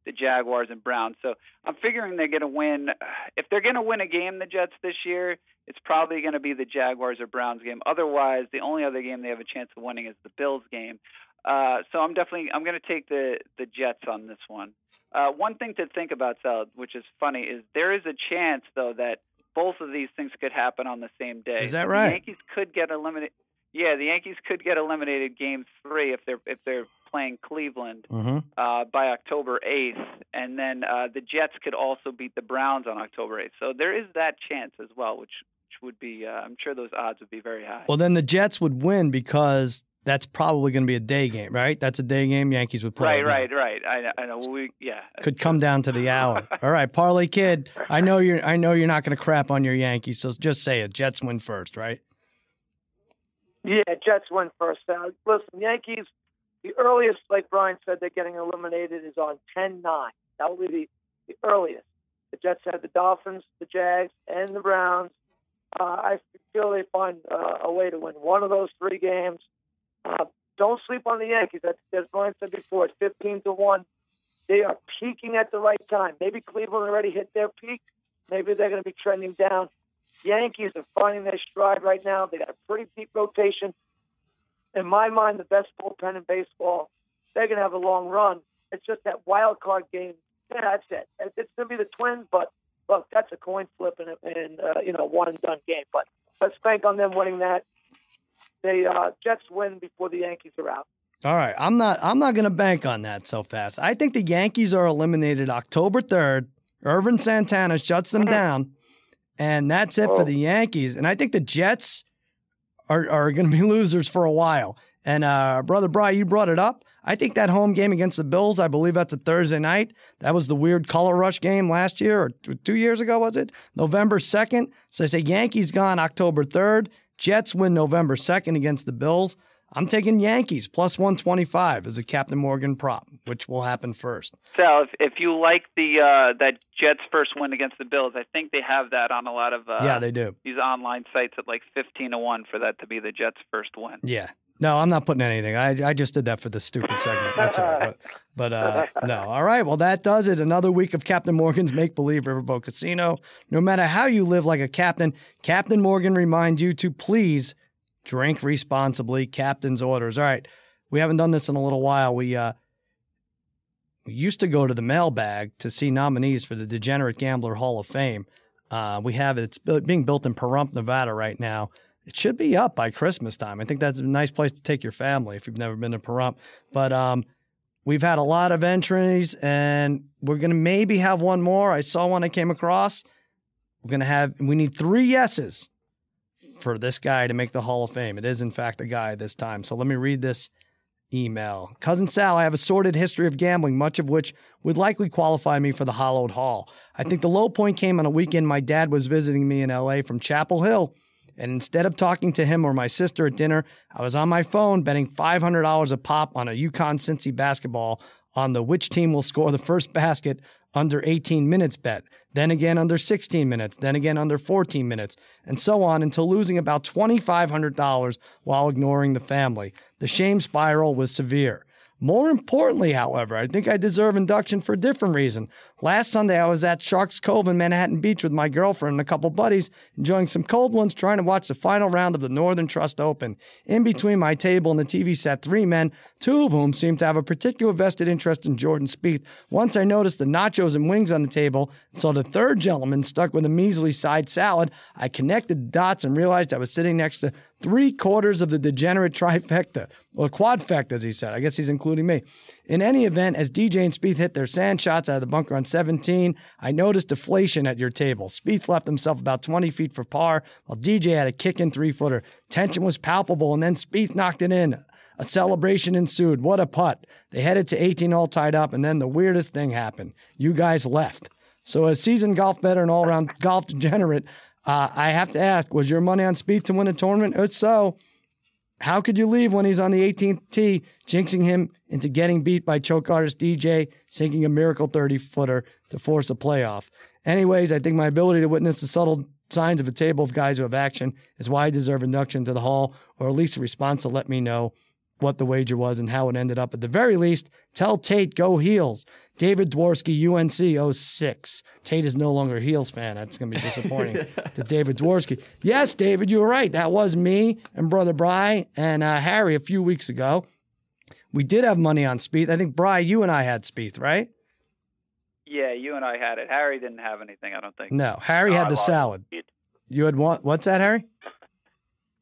the Jaguars, and Browns. So I'm figuring they're going to win. If they're going to win a game, the Jets this year, it's probably going to be the Jaguars or Browns game. Otherwise, the only other game they have a chance of winning is the Bills game. Uh, so I'm definitely I'm going to take the the Jets on this one. Uh, one thing to think about, Sal, which is funny, is there is a chance though that both of these things could happen on the same day. Is that right? The Yankees could get eliminated. Yeah, the Yankees could get eliminated game three if they're if they're playing Cleveland mm-hmm. uh, by October eighth, and then uh, the Jets could also beat the Browns on October eighth. So there is that chance as well, which which would be uh, I'm sure those odds would be very high. Well, then the Jets would win because that's probably going to be a day game, right? That's a day game. Yankees would play. Right, right, right. I, I know. We yeah. Could come down to the hour. All right, Parlay Kid. I know you're. I know you're not going to crap on your Yankees, so just say it. Jets win first, right? Yeah, Jets win first. Uh, listen, Yankees. The earliest, like Brian said, they're getting eliminated is on 10-9. That will be the, the earliest. The Jets have the Dolphins, the Jags, and the Browns. Uh, I feel they find uh, a way to win one of those three games. Uh, don't sleep on the Yankees. That's, as Brian said before, it's 15 to 1. They are peaking at the right time. Maybe Cleveland already hit their peak. Maybe they're going to be trending down. Yankees are finding their stride right now. They got a pretty deep rotation. In my mind, the best bullpen in baseball. They're going to have a long run. It's just that wild card game. Yeah, that's it. It's going to be the Twins, but look, that's a coin flip and, and uh, you know one and done game. But let's bank on them winning that the uh, Jets win before the Yankees are out. All right, I'm not. I'm not going to bank on that so fast. I think the Yankees are eliminated October third. Ervin Santana shuts them down, and that's it oh. for the Yankees. And I think the Jets are are going to be losers for a while. And uh, brother Bry, you brought it up. I think that home game against the Bills, I believe that's a Thursday night. That was the weird color rush game last year or two years ago, was it? November 2nd. So I say Yankees gone October 3rd. Jets win November 2nd against the Bills. I'm taking Yankees plus 125 as a Captain Morgan prop, which will happen first. So if, if you like the uh, that Jets first win against the Bills, I think they have that on a lot of uh, yeah they do these online sites at like 15 to one for that to be the Jets first win. Yeah, no, I'm not putting anything. I I just did that for the stupid segment. That's all. But, but uh, no. All right. Well, that does it. Another week of Captain Morgan's Make Believe Riverboat Casino. No matter how you live like a captain, Captain Morgan reminds you to please drink responsibly. Captain's orders. All right. We haven't done this in a little while. We uh we used to go to the mailbag to see nominees for the Degenerate Gambler Hall of Fame. Uh, we have it. It's being built in Pahrump, Nevada right now it should be up by Christmas time. I think that's a nice place to take your family if you've never been to Pahrump. But um, we've had a lot of entries, and we're gonna maybe have one more. I saw one I came across. We're gonna have. We need three yeses for this guy to make the Hall of Fame. It is in fact a guy this time. So let me read this email. Cousin Sal, I have a sordid history of gambling, much of which would likely qualify me for the Hollowed Hall. I think the low point came on a weekend my dad was visiting me in LA from Chapel Hill and instead of talking to him or my sister at dinner, I was on my phone betting $500 a pop on a UConn Cincy basketball on the which team will score the first basket under 18 minutes bet, then again under 16 minutes, then again under 14 minutes, and so on until losing about $2,500 while ignoring the family. The shame spiral was severe. More importantly, however, I think I deserve induction for a different reason. Last Sunday, I was at Sharks Cove in Manhattan Beach with my girlfriend and a couple buddies, enjoying some cold ones, trying to watch the final round of the Northern Trust Open. In between my table and the TV sat three men, two of whom seemed to have a particular vested interest in Jordan Spieth. Once I noticed the nachos and wings on the table, and saw the third gentleman stuck with a measly side salad, I connected the dots and realized I was sitting next to three quarters of the degenerate trifecta, or quadfecta, as he said. I guess he's including me. In any event, as DJ and Spieth hit their sand shots out of the bunker on 17, I noticed deflation at your table. Spieth left himself about 20 feet for par, while DJ had a kick in three footer. Tension was palpable, and then Spieth knocked it in. A celebration ensued. What a putt. They headed to 18 all tied up, and then the weirdest thing happened. You guys left. So, as seasoned golf better and all around golf degenerate, uh, I have to ask was your money on Spieth to win a tournament? If so, how could you leave when he's on the 18th tee, jinxing him into getting beat by choke artist DJ, sinking a miracle 30 footer to force a playoff? Anyways, I think my ability to witness the subtle signs of a table of guys who have action is why I deserve induction to the Hall, or at least a response to let me know what the wager was and how it ended up. At the very least, tell Tate go heels. David Dworsky, UNC 06. Tate is no longer a Heels fan. That's going to be disappointing to David Dworsky. Yes, David, you were right. That was me and Brother Bry and uh, Harry a few weeks ago. We did have money on Spieth. I think, Bry, you and I had Spieth, right? Yeah, you and I had it. Harry didn't have anything, I don't think. No, Harry No, had I the salad. the. You had what? What's that, Harry?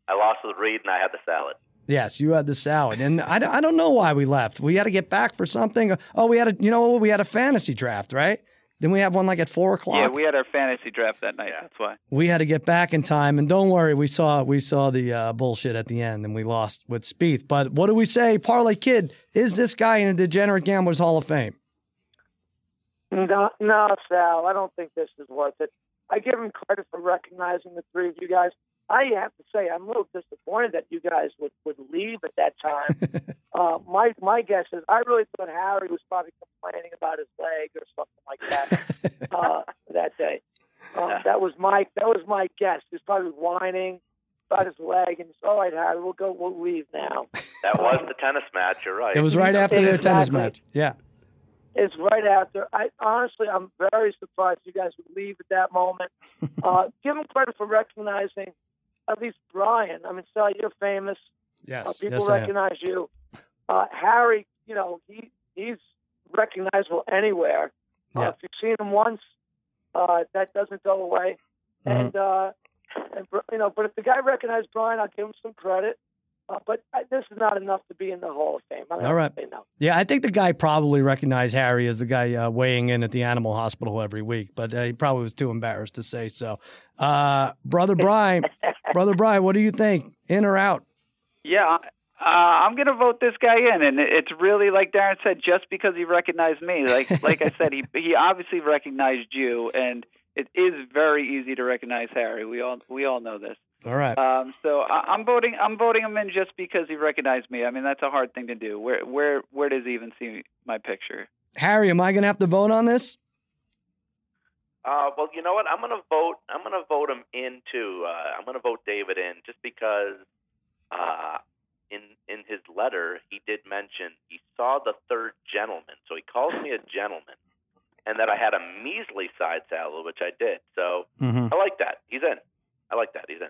I lost the read and I had the salad. Yes, you had the salad, and I don't, I don't know why we left. We had to get back for something. Oh, we had a you know we had a fantasy draft, right? Then we have one like at four o'clock. Yeah, we had our fantasy draft that night. That's why. we had to get back in time. And don't worry, we saw we saw the uh, bullshit at the end, and we lost with Spieth. But what do we say, Parlay Kid? Is this guy in the Degenerate Gamblers Hall of Fame? No, no, Sal. I don't think this is worth it. I give him credit for recognizing the three of you guys. I have to say, I'm a little disappointed that you guys would, would leave at that time. uh, my my guess is I really thought Harry was probably complaining about his leg or something like that uh, that day. Um, that was my that was my guess. He was probably whining about his leg, and he's all right, Harry. We'll go. We'll leave now. That was the tennis match. You're right. It was right after the tennis match. Yeah. It's right after. I honestly, I'm very surprised you guys would leave at that moment. Uh, give him credit for recognizing at least Brian. I mean, Sal, you're famous. Yes. Uh, people yes, recognize you. Uh, Harry, you know, he he's recognizable anywhere. Uh, Yeah. if you've seen him once, uh, that doesn't go away. Mm-hmm. And uh, and you know, but if the guy recognized Brian, I'll give him some credit. Uh, but I, this is not enough to be in the Hall of Fame. All right. No. Yeah, I think the guy probably recognized Harry as the guy uh, weighing in at the animal hospital every week, but uh, he probably was too embarrassed to say so. Uh, Brother Brian, Brother Brian, what do you think? In or out? Yeah, uh, I'm going to vote this guy in, and it's really like Darren said, just because he recognized me. Like like I said, he he obviously recognized you, and it is very easy to recognize Harry. We all we all know this. All right. Um, so I, I'm voting. I'm voting him in just because he recognized me. I mean, that's a hard thing to do. Where where where does he even see my picture? Harry, am I going to have to vote on this? Uh, well, you know what? I'm going to vote. I'm going to vote him in too. Uh, I'm going to vote David in just because uh, in in his letter he did mention he saw the third gentleman, so he calls me a gentleman, and that I had a measly side salad, which I did. So Mm-hmm. I like that. He's in. I like that. He's in.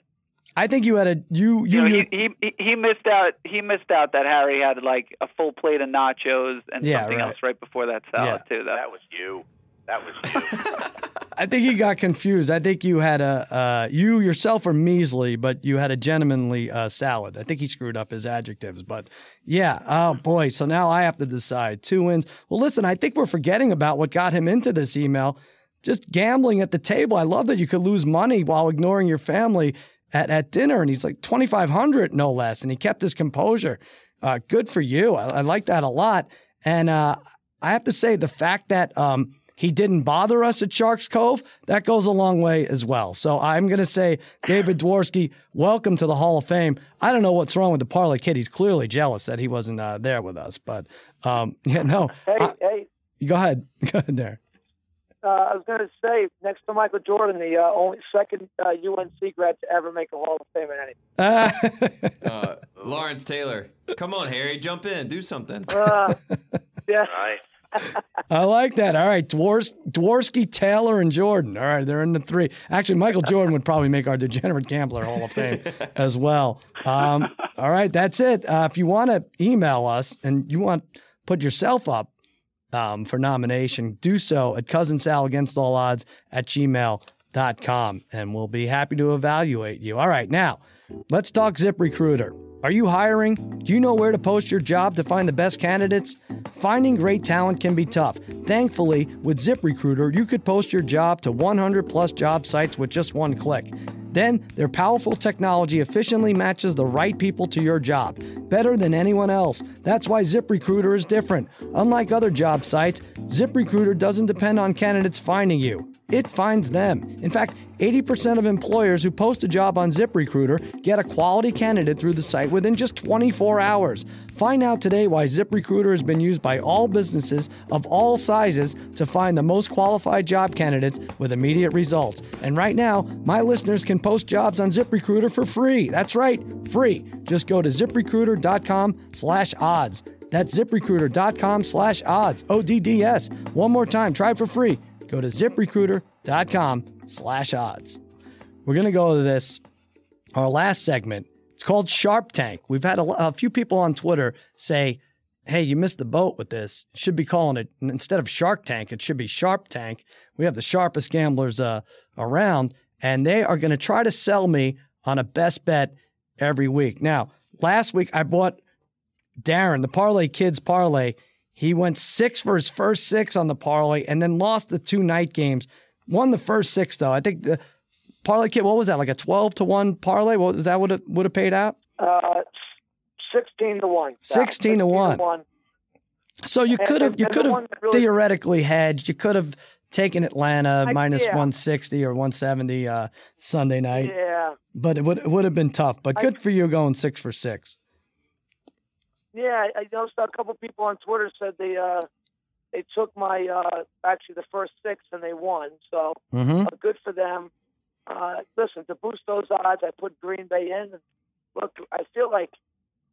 I think you had a you You you, know, he, he he missed out. He missed out that Harry had like a full plate of nachos and Yeah, something right. else right before that salad too. That, That was you. That was you. I think he got confused. I think you had a uh, you yourself are measly, but you had a gentlemanly uh, salad. I think he screwed up his adjectives, but yeah. Oh boy. So now I have to decide two wins. Well, listen, I think we're forgetting about what got him into this email. Just gambling at the table. I love that you could lose money while ignoring your family at, at dinner, and he's like twenty five hundred no less, and he kept his composure. Uh, good for you. I, I like that a lot. And uh, I have to say the fact that um, he didn't bother us at Sharks Cove, that goes a long way as well. So I'm going to say, David Dworsky, welcome to the Hall of Fame. I don't know what's wrong with the Parlay Kid. He's clearly jealous that he wasn't uh, there with us. But um, yeah, no. Hey, I- hey, go ahead. Go ahead there. uh, I was going to say, next to Michael Jordan, the uh, only second uh, UNC grad to ever make a Hall of Fame in anything. Uh, Uh, Lawrence Taylor, come on, Harry, jump in, do something. Uh, yeah, right. I like that. All right, Dwors- Dworsky, Taylor, and Jordan. All right, they're in the three. Actually, Michael Jordan would probably make our Degenerate Gambler Hall of Fame as well. Um, all right, that's it. Uh, if you want to email us and you want put yourself up um, for nomination, do so at Cousin Sal Against All Odds at gmail.com. And we'll be happy to evaluate you. All right, now let's talk ZipRecruiter. Are you hiring? Do you know where to post your job to find the best candidates? Finding great talent can be tough. Thankfully, with ZipRecruiter, you could post your job to 100 plus job sites with just one click. Then, their powerful technology efficiently matches the right people to your job, better than anyone else. That's why ZipRecruiter is different. Unlike other job sites, ZipRecruiter doesn't depend on candidates finding you. It finds them. In fact, 80% of employers who post a job on ZipRecruiter get a quality candidate through the site within just 24 hours. Find out today why ZipRecruiter has been used by all businesses of all sizes to find the most qualified job candidates with immediate results. And right now, my listeners can post jobs on ZipRecruiter for free. That's right, free. Just go to ziprecruiter.com slash odds. That's ziprecruiter.com slash odds. O-D-D-S. One more time, try it for free. Go to ziprecruiter.com slash odds. We're going to go to this, our last segment. It's called Sharp Tank. We've had a, a few people on Twitter say, hey, you missed the boat with this. Should be calling it, instead of Shark Tank, it should be Sharp Tank. We have the sharpest gamblers uh, around, and they are going to try to sell me on a best bet every week. Now, last week I bought Darren, the Parlay Kids Parlay. He went six for his first six on the parlay and then lost the two night games. Won the first six though. I think the parlay kid. What was that? Like a twelve to one parlay? What was that? Would have would have paid out? Uh, sixteen to one. Sixteen to one. So you could have you could have really- theoretically hedged. You could have taken Atlanta I- minus yeah. one sixty or one seventy uh, Sunday night, Yeah, but it would it would have been tough. But I- good for you going six for six. Yeah. I noticed a couple people on Twitter said they uh they took my uh actually the first six and they won. So Mm-hmm. uh, good for them. Uh, listen, to boost those odds, I put Green Bay in. Look, I feel like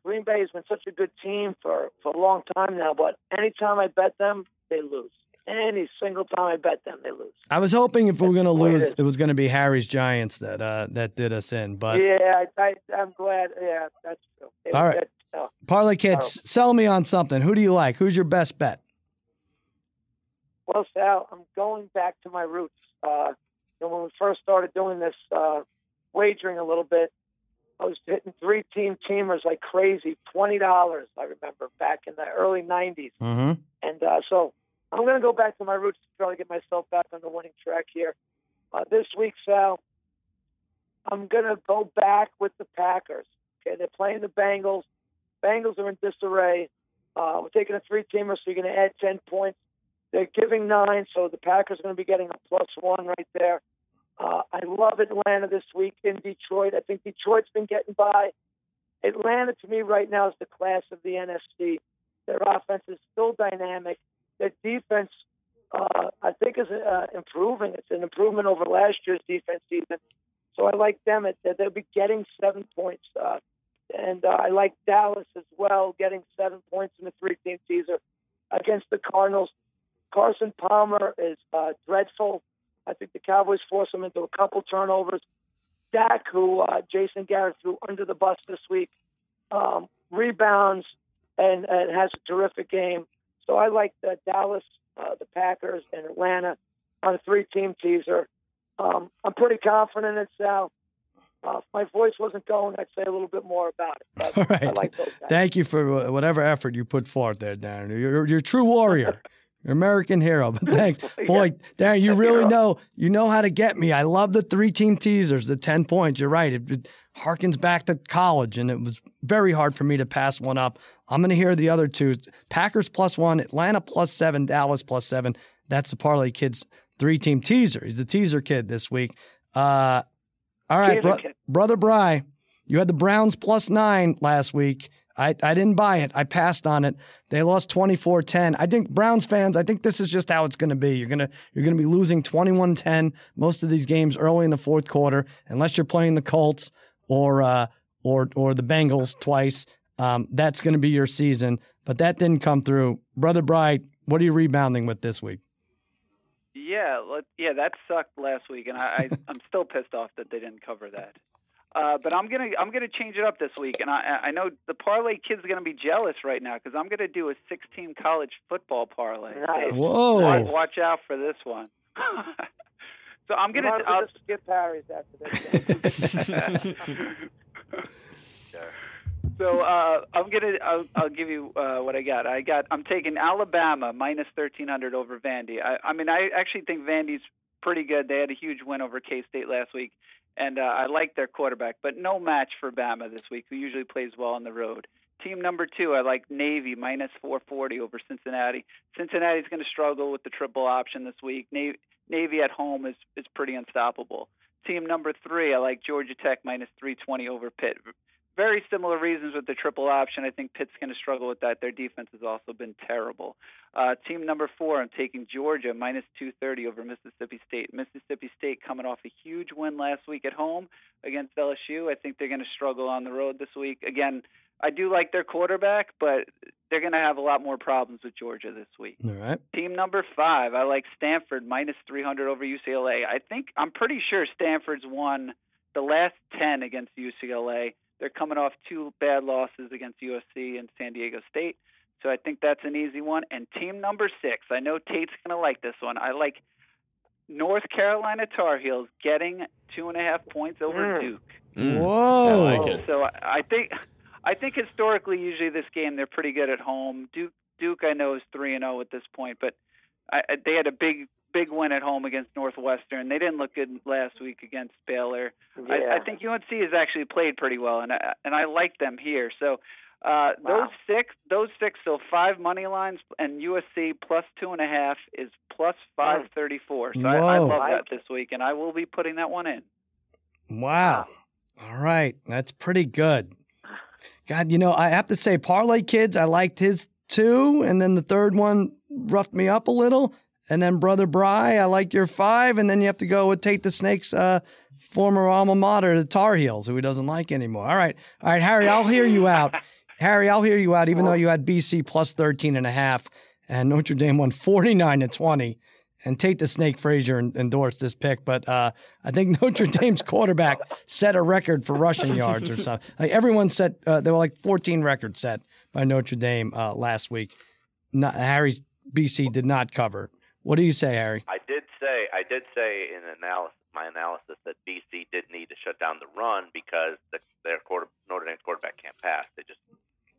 Green Bay has been such a good team for for a long time now. But anytime I bet them, they lose. Any single time I bet them, they lose. I was hoping if we were going to it lose, it was going to be Harry's Giants that uh, that did us in. But yeah, I, I, I'm glad. Yeah, that's true. It- All right. that- no. Parlay Kids, sell me on something. Who do you like? Who's your best bet? Well, Sal, I'm going back to my roots. Uh, you know, when we first started doing this uh, wagering a little bit, I was hitting three team teamers like crazy, twenty dollars. I remember back in the early '90s, Mm-hmm. and uh, so I'm going to go back to my roots to try to get myself back on the winning track here. Uh, this week, Sal, I'm going to go back with the Packers. Okay, they're playing the Bengals. Bengals are in disarray. Uh, we're taking a three-teamer, so you're going to add ten points. They're giving nine, so the Packers are going to be getting a plus one right there. Uh, I love Atlanta this week in Detroit. I think Detroit's been getting by. Atlanta, to me, right now is the class of the NFC. Their offense is still dynamic. Their defense, uh, I think, is uh, improving. It's an improvement over last year's defense season. So I like them. That they'll be getting seven points. Uh, and uh, I like Dallas as well, getting seven points in the three-team teaser against the Cardinals. Carson Palmer is uh, dreadful. I think the Cowboys force him into a couple turnovers. Dak, who uh, Jason Garrett threw under the bus this week, um, rebounds and, and has a terrific game. So I like the Dallas, uh, the Packers, and Atlanta on a three-team teaser. Um, I'm pretty confident in Sal. Uh, if my voice wasn't going, I'd say a little bit more about it. But All I like. Thank you for whatever effort you put forth there, Darren. You're, you're a true warrior. You're American hero. But thanks, boy, Darren. You really know you know how to get me. I love the three team teasers, the ten points. You're right. It, it harkens back to college, and it was very hard for me to pass one up. I'm going to hear the other two: Packers plus one, Atlanta plus seven, Dallas plus seven. That's the Parlay Kids three team teaser. He's the teaser kid this week. Uh, all right, bro- brother Bry, you had the Browns plus nine last week. I, I didn't buy it. I passed on it. They lost 24-10. I think Browns fans, I think this is just how it's going to be. You're going to you're going to be losing 21-10 most of these games early in the fourth quarter unless you're playing the Colts or uh, or or the Bengals twice. Um, that's going to be your season, but that didn't come through. Brother Bright, what are you rebounding with this week? Yeah, let, yeah, that sucked last week, and I, I I'm still pissed off that they didn't cover that. Uh, but I'm gonna I'm gonna change it up this week, and I I know the parlay kids are gonna be jealous right now because I'm gonna do a 16 college football parlay. Nice. Whoa. watch, watch out for this one. So I'm gonna. might as well I'll, just skip Harry's after this. so uh, I'm gonna. I'll, I'll give you uh, what I got. I got. I'm taking Alabama minus 1300 over Vandy. I, I mean, I actually think Vandy's pretty good. They had a huge win over K State last week, and uh, I like their quarterback, but no match for Bama this week, who usually plays well on the road. Team number two, I like Navy minus 440 over Cincinnati. Cincinnati's going to struggle with the triple option this week. Navy, Navy at home is is pretty unstoppable. Team number three, I like Georgia Tech minus 320 over Pitt. Very similar reasons with the triple option. I think Pitt's going to struggle with that. Their defense has also been terrible. Uh, team number four, I'm taking Georgia minus 230 over Mississippi State. Mississippi State coming off a huge win last week at home against LSU. I think they're going to struggle on the road this week. Again, I do like their quarterback, but they're going to have a lot more problems with Georgia this week. All right. Team number five, I like Stanford minus 300 over UCLA. I think I'm pretty sure Stanford's won the last 10 against UCLA. They're coming off two bad losses against USC and San Diego State, so I think that's an easy one. And team number six, I know Tate's going to like this one. I like North Carolina Tar Heels getting two and a half points over Mm. Duke. Mm. Whoa. I like it. So I I think I think historically, usually this game they're pretty good at home. Duke Duke I know is three and zero at this point, but I, I- they had a big big win at home against Northwestern. They didn't look good last week against Baylor. I, I think UNC has actually played pretty well, and I, and I like them here. So. Uh, Wow. Those six, those six, so five money lines, and USC plus two and a half is plus five thirty four. So I, I love that this week, and I will be putting that one in. Wow. All right. That's pretty good. God, you know, I have to say, Parlay Kids, I liked his two. And then the third one roughed me up a little. And then Brother Bry, I like your five. And then you have to go with Tate the Snake's, uh, former alma mater, the Tar Heels, who he doesn't like anymore. All right. All right, Harry, I'll hear you out. Harry, I'll hear you out, even though you had BC plus 13 and a half and Notre Dame won 49 to 20 and Tate the Snake Frazier endorsed this pick, but uh, I think Notre Dame's quarterback set a record for rushing yards or something. Like everyone set, uh, there were like 14 records set by Notre Dame uh, last week. Not, Harry's BC did not cover. What do you say, Harry? I did say I did say in analysis my analysis that BC did need to shut down the run because the, their quarter Notre Dame's quarterback can't pass. They just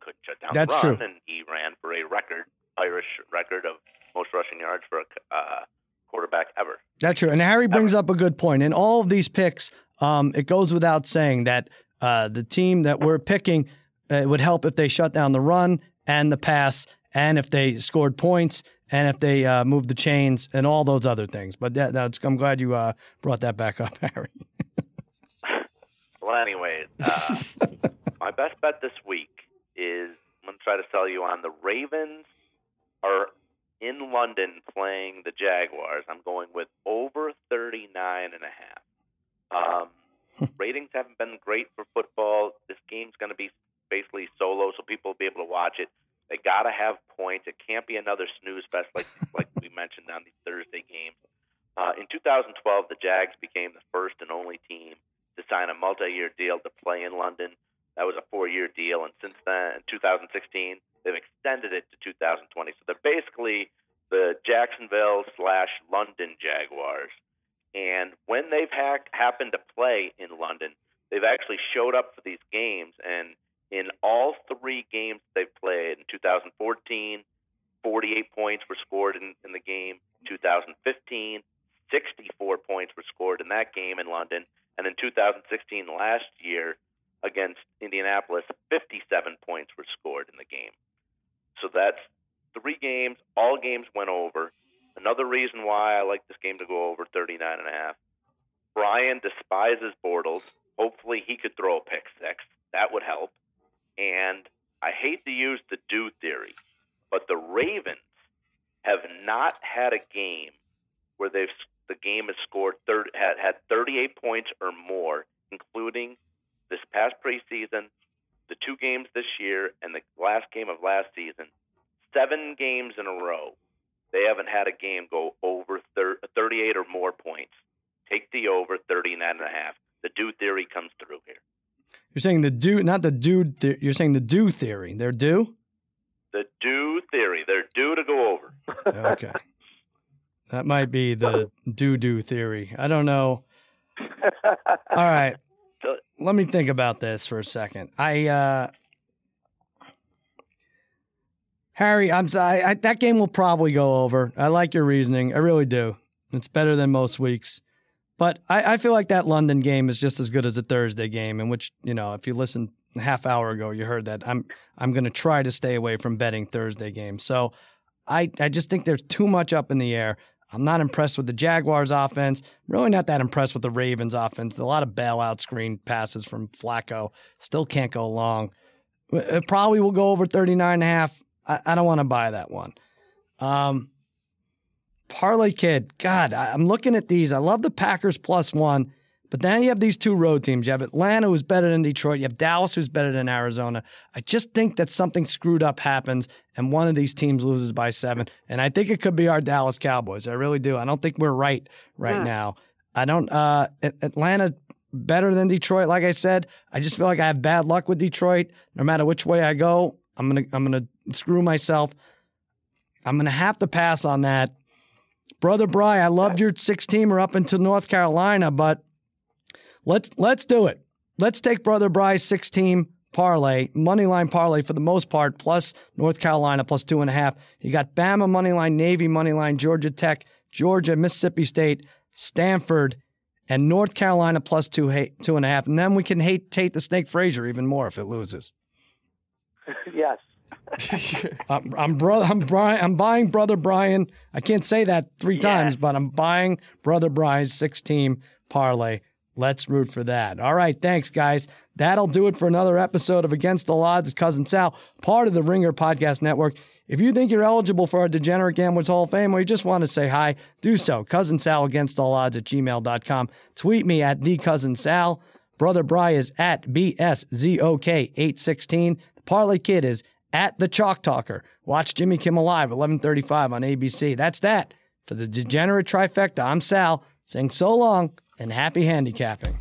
couldn't shut down That's the run, true. and he ran for a record Irish record of most rushing yards for a uh, quarterback ever. That's true. And Harry brings up a good point. In all of these picks, um, it goes without saying that uh, the team that we're picking uh, would help if they shut down the run and the pass, and if they scored points, and if they uh, moved the chains, and all those other things. But that, that's, I'm glad you uh, brought that back up, Harry. Well, anyways, uh, my best bet this week is I'm going to try to sell you on the Ravens are in London playing the Jaguars. I'm going with over 39 and a half. Um, ratings haven't been great for football. This game's going to be basically solo, so people will be able to watch it. They got to have points. It can't be another snooze fest like like we mentioned on these Thursday games. Uh, in 2012, the Jags became the first and only team to sign a multi-year deal to play in London. That was a four-year deal, and since then, in 2016, they've extended it to 2020. So they're basically the Jacksonville slash London Jaguars. And when they've ha- happened to play in London, they've actually showed up for these games. And in all three games they've played, in 2014, 48 points were scored in, in the game. 2015, 64 points were scored in that game in London. And in 2016, last year, against Indianapolis, 57 points were scored in the game. So that's three games. All games went over. Another reason why I like this game to go over 39 and a half. Brian despises Bortles. Hopefully, he could throw a pick six. That would help. And I hate to use the do theory, but the Ravens have not had a game where they've the game has scored third had had 38 points or more, including this past preseason, the two games this year, and the last game of last season. Seven games in a row, they haven't had a game go over thir- 38 or more points. Take the over 39 and a half. The do theory comes through here. You're saying the do, not the dude. The, you're saying the do theory. They're due. The do theory. They're due to go over. Okay. That might be the doo doo theory. I don't know. All right. Let me think about this for a second. I, uh, Harry, I'm sorry. I, that game will probably go over. I like your reasoning. I really do. It's better than most weeks. But I, I feel like that London game is just as good as a Thursday game, in which, you know, if you listened a half hour ago, you heard that I'm I'm gonna try to stay away from betting Thursday games. So I, I just think there's too much up in the air. I'm not impressed with the Jaguars offense. Really not that impressed with the Ravens offense. A lot of bailout screen passes from Flacco. Still can't go long. It probably will go over 39 and a half. I, I don't want to buy that one. Um, Parlay Kid, God, I'm looking at these. I love the Packers plus one. But then you have these two road teams. You have Atlanta, who's better than Detroit. You have Dallas, who's better than Arizona. I just think that something screwed up happens, and one of these teams loses by seven. And I think it could be our Dallas Cowboys. I really do. I don't think we're right right hmm. now. I don't. Uh, Atlanta better than Detroit. Like I said, I just feel like I have bad luck with Detroit. No matter which way I go, I'm gonna I'm gonna screw myself. I'm gonna have to pass on that. Brother Bry, I loved your six teamer up into North Carolina, but Let's let's do it. Let's take Brother Bry's six team parlay, money line parlay for the most part, plus North Carolina plus two and a half. You got Bama money line, Navy money line, Georgia Tech, Georgia, Mississippi State, Stanford, and North Carolina plus two two and a half. And then we can hate Tate the Snake Frazier even more if it loses. yes. I'm, I'm brother. I'm Brian. I'm buying brother Brian. I can't say that three yeah. times, but I'm buying brother Brian's six team parlay. Let's root for that. All right, thanks, guys. That'll do it for another episode of Against All Odds. Cousin Sal, part of the Ringer Podcast Network. If you think you're eligible for our Degenerate Gamblers Hall of Fame or you just want to say hi, do so. Cousin Sal against all odds at gmail.com. Tweet me at the Cousin Sal. Brother Bry is at BSZOK816. The Parlay Kid is at the Chalk Talker. Watch Jimmy Kimmel Live, 1135 on ABC. That's that. For the Degenerate Trifecta, I'm Sal saying so long and happy handicapping.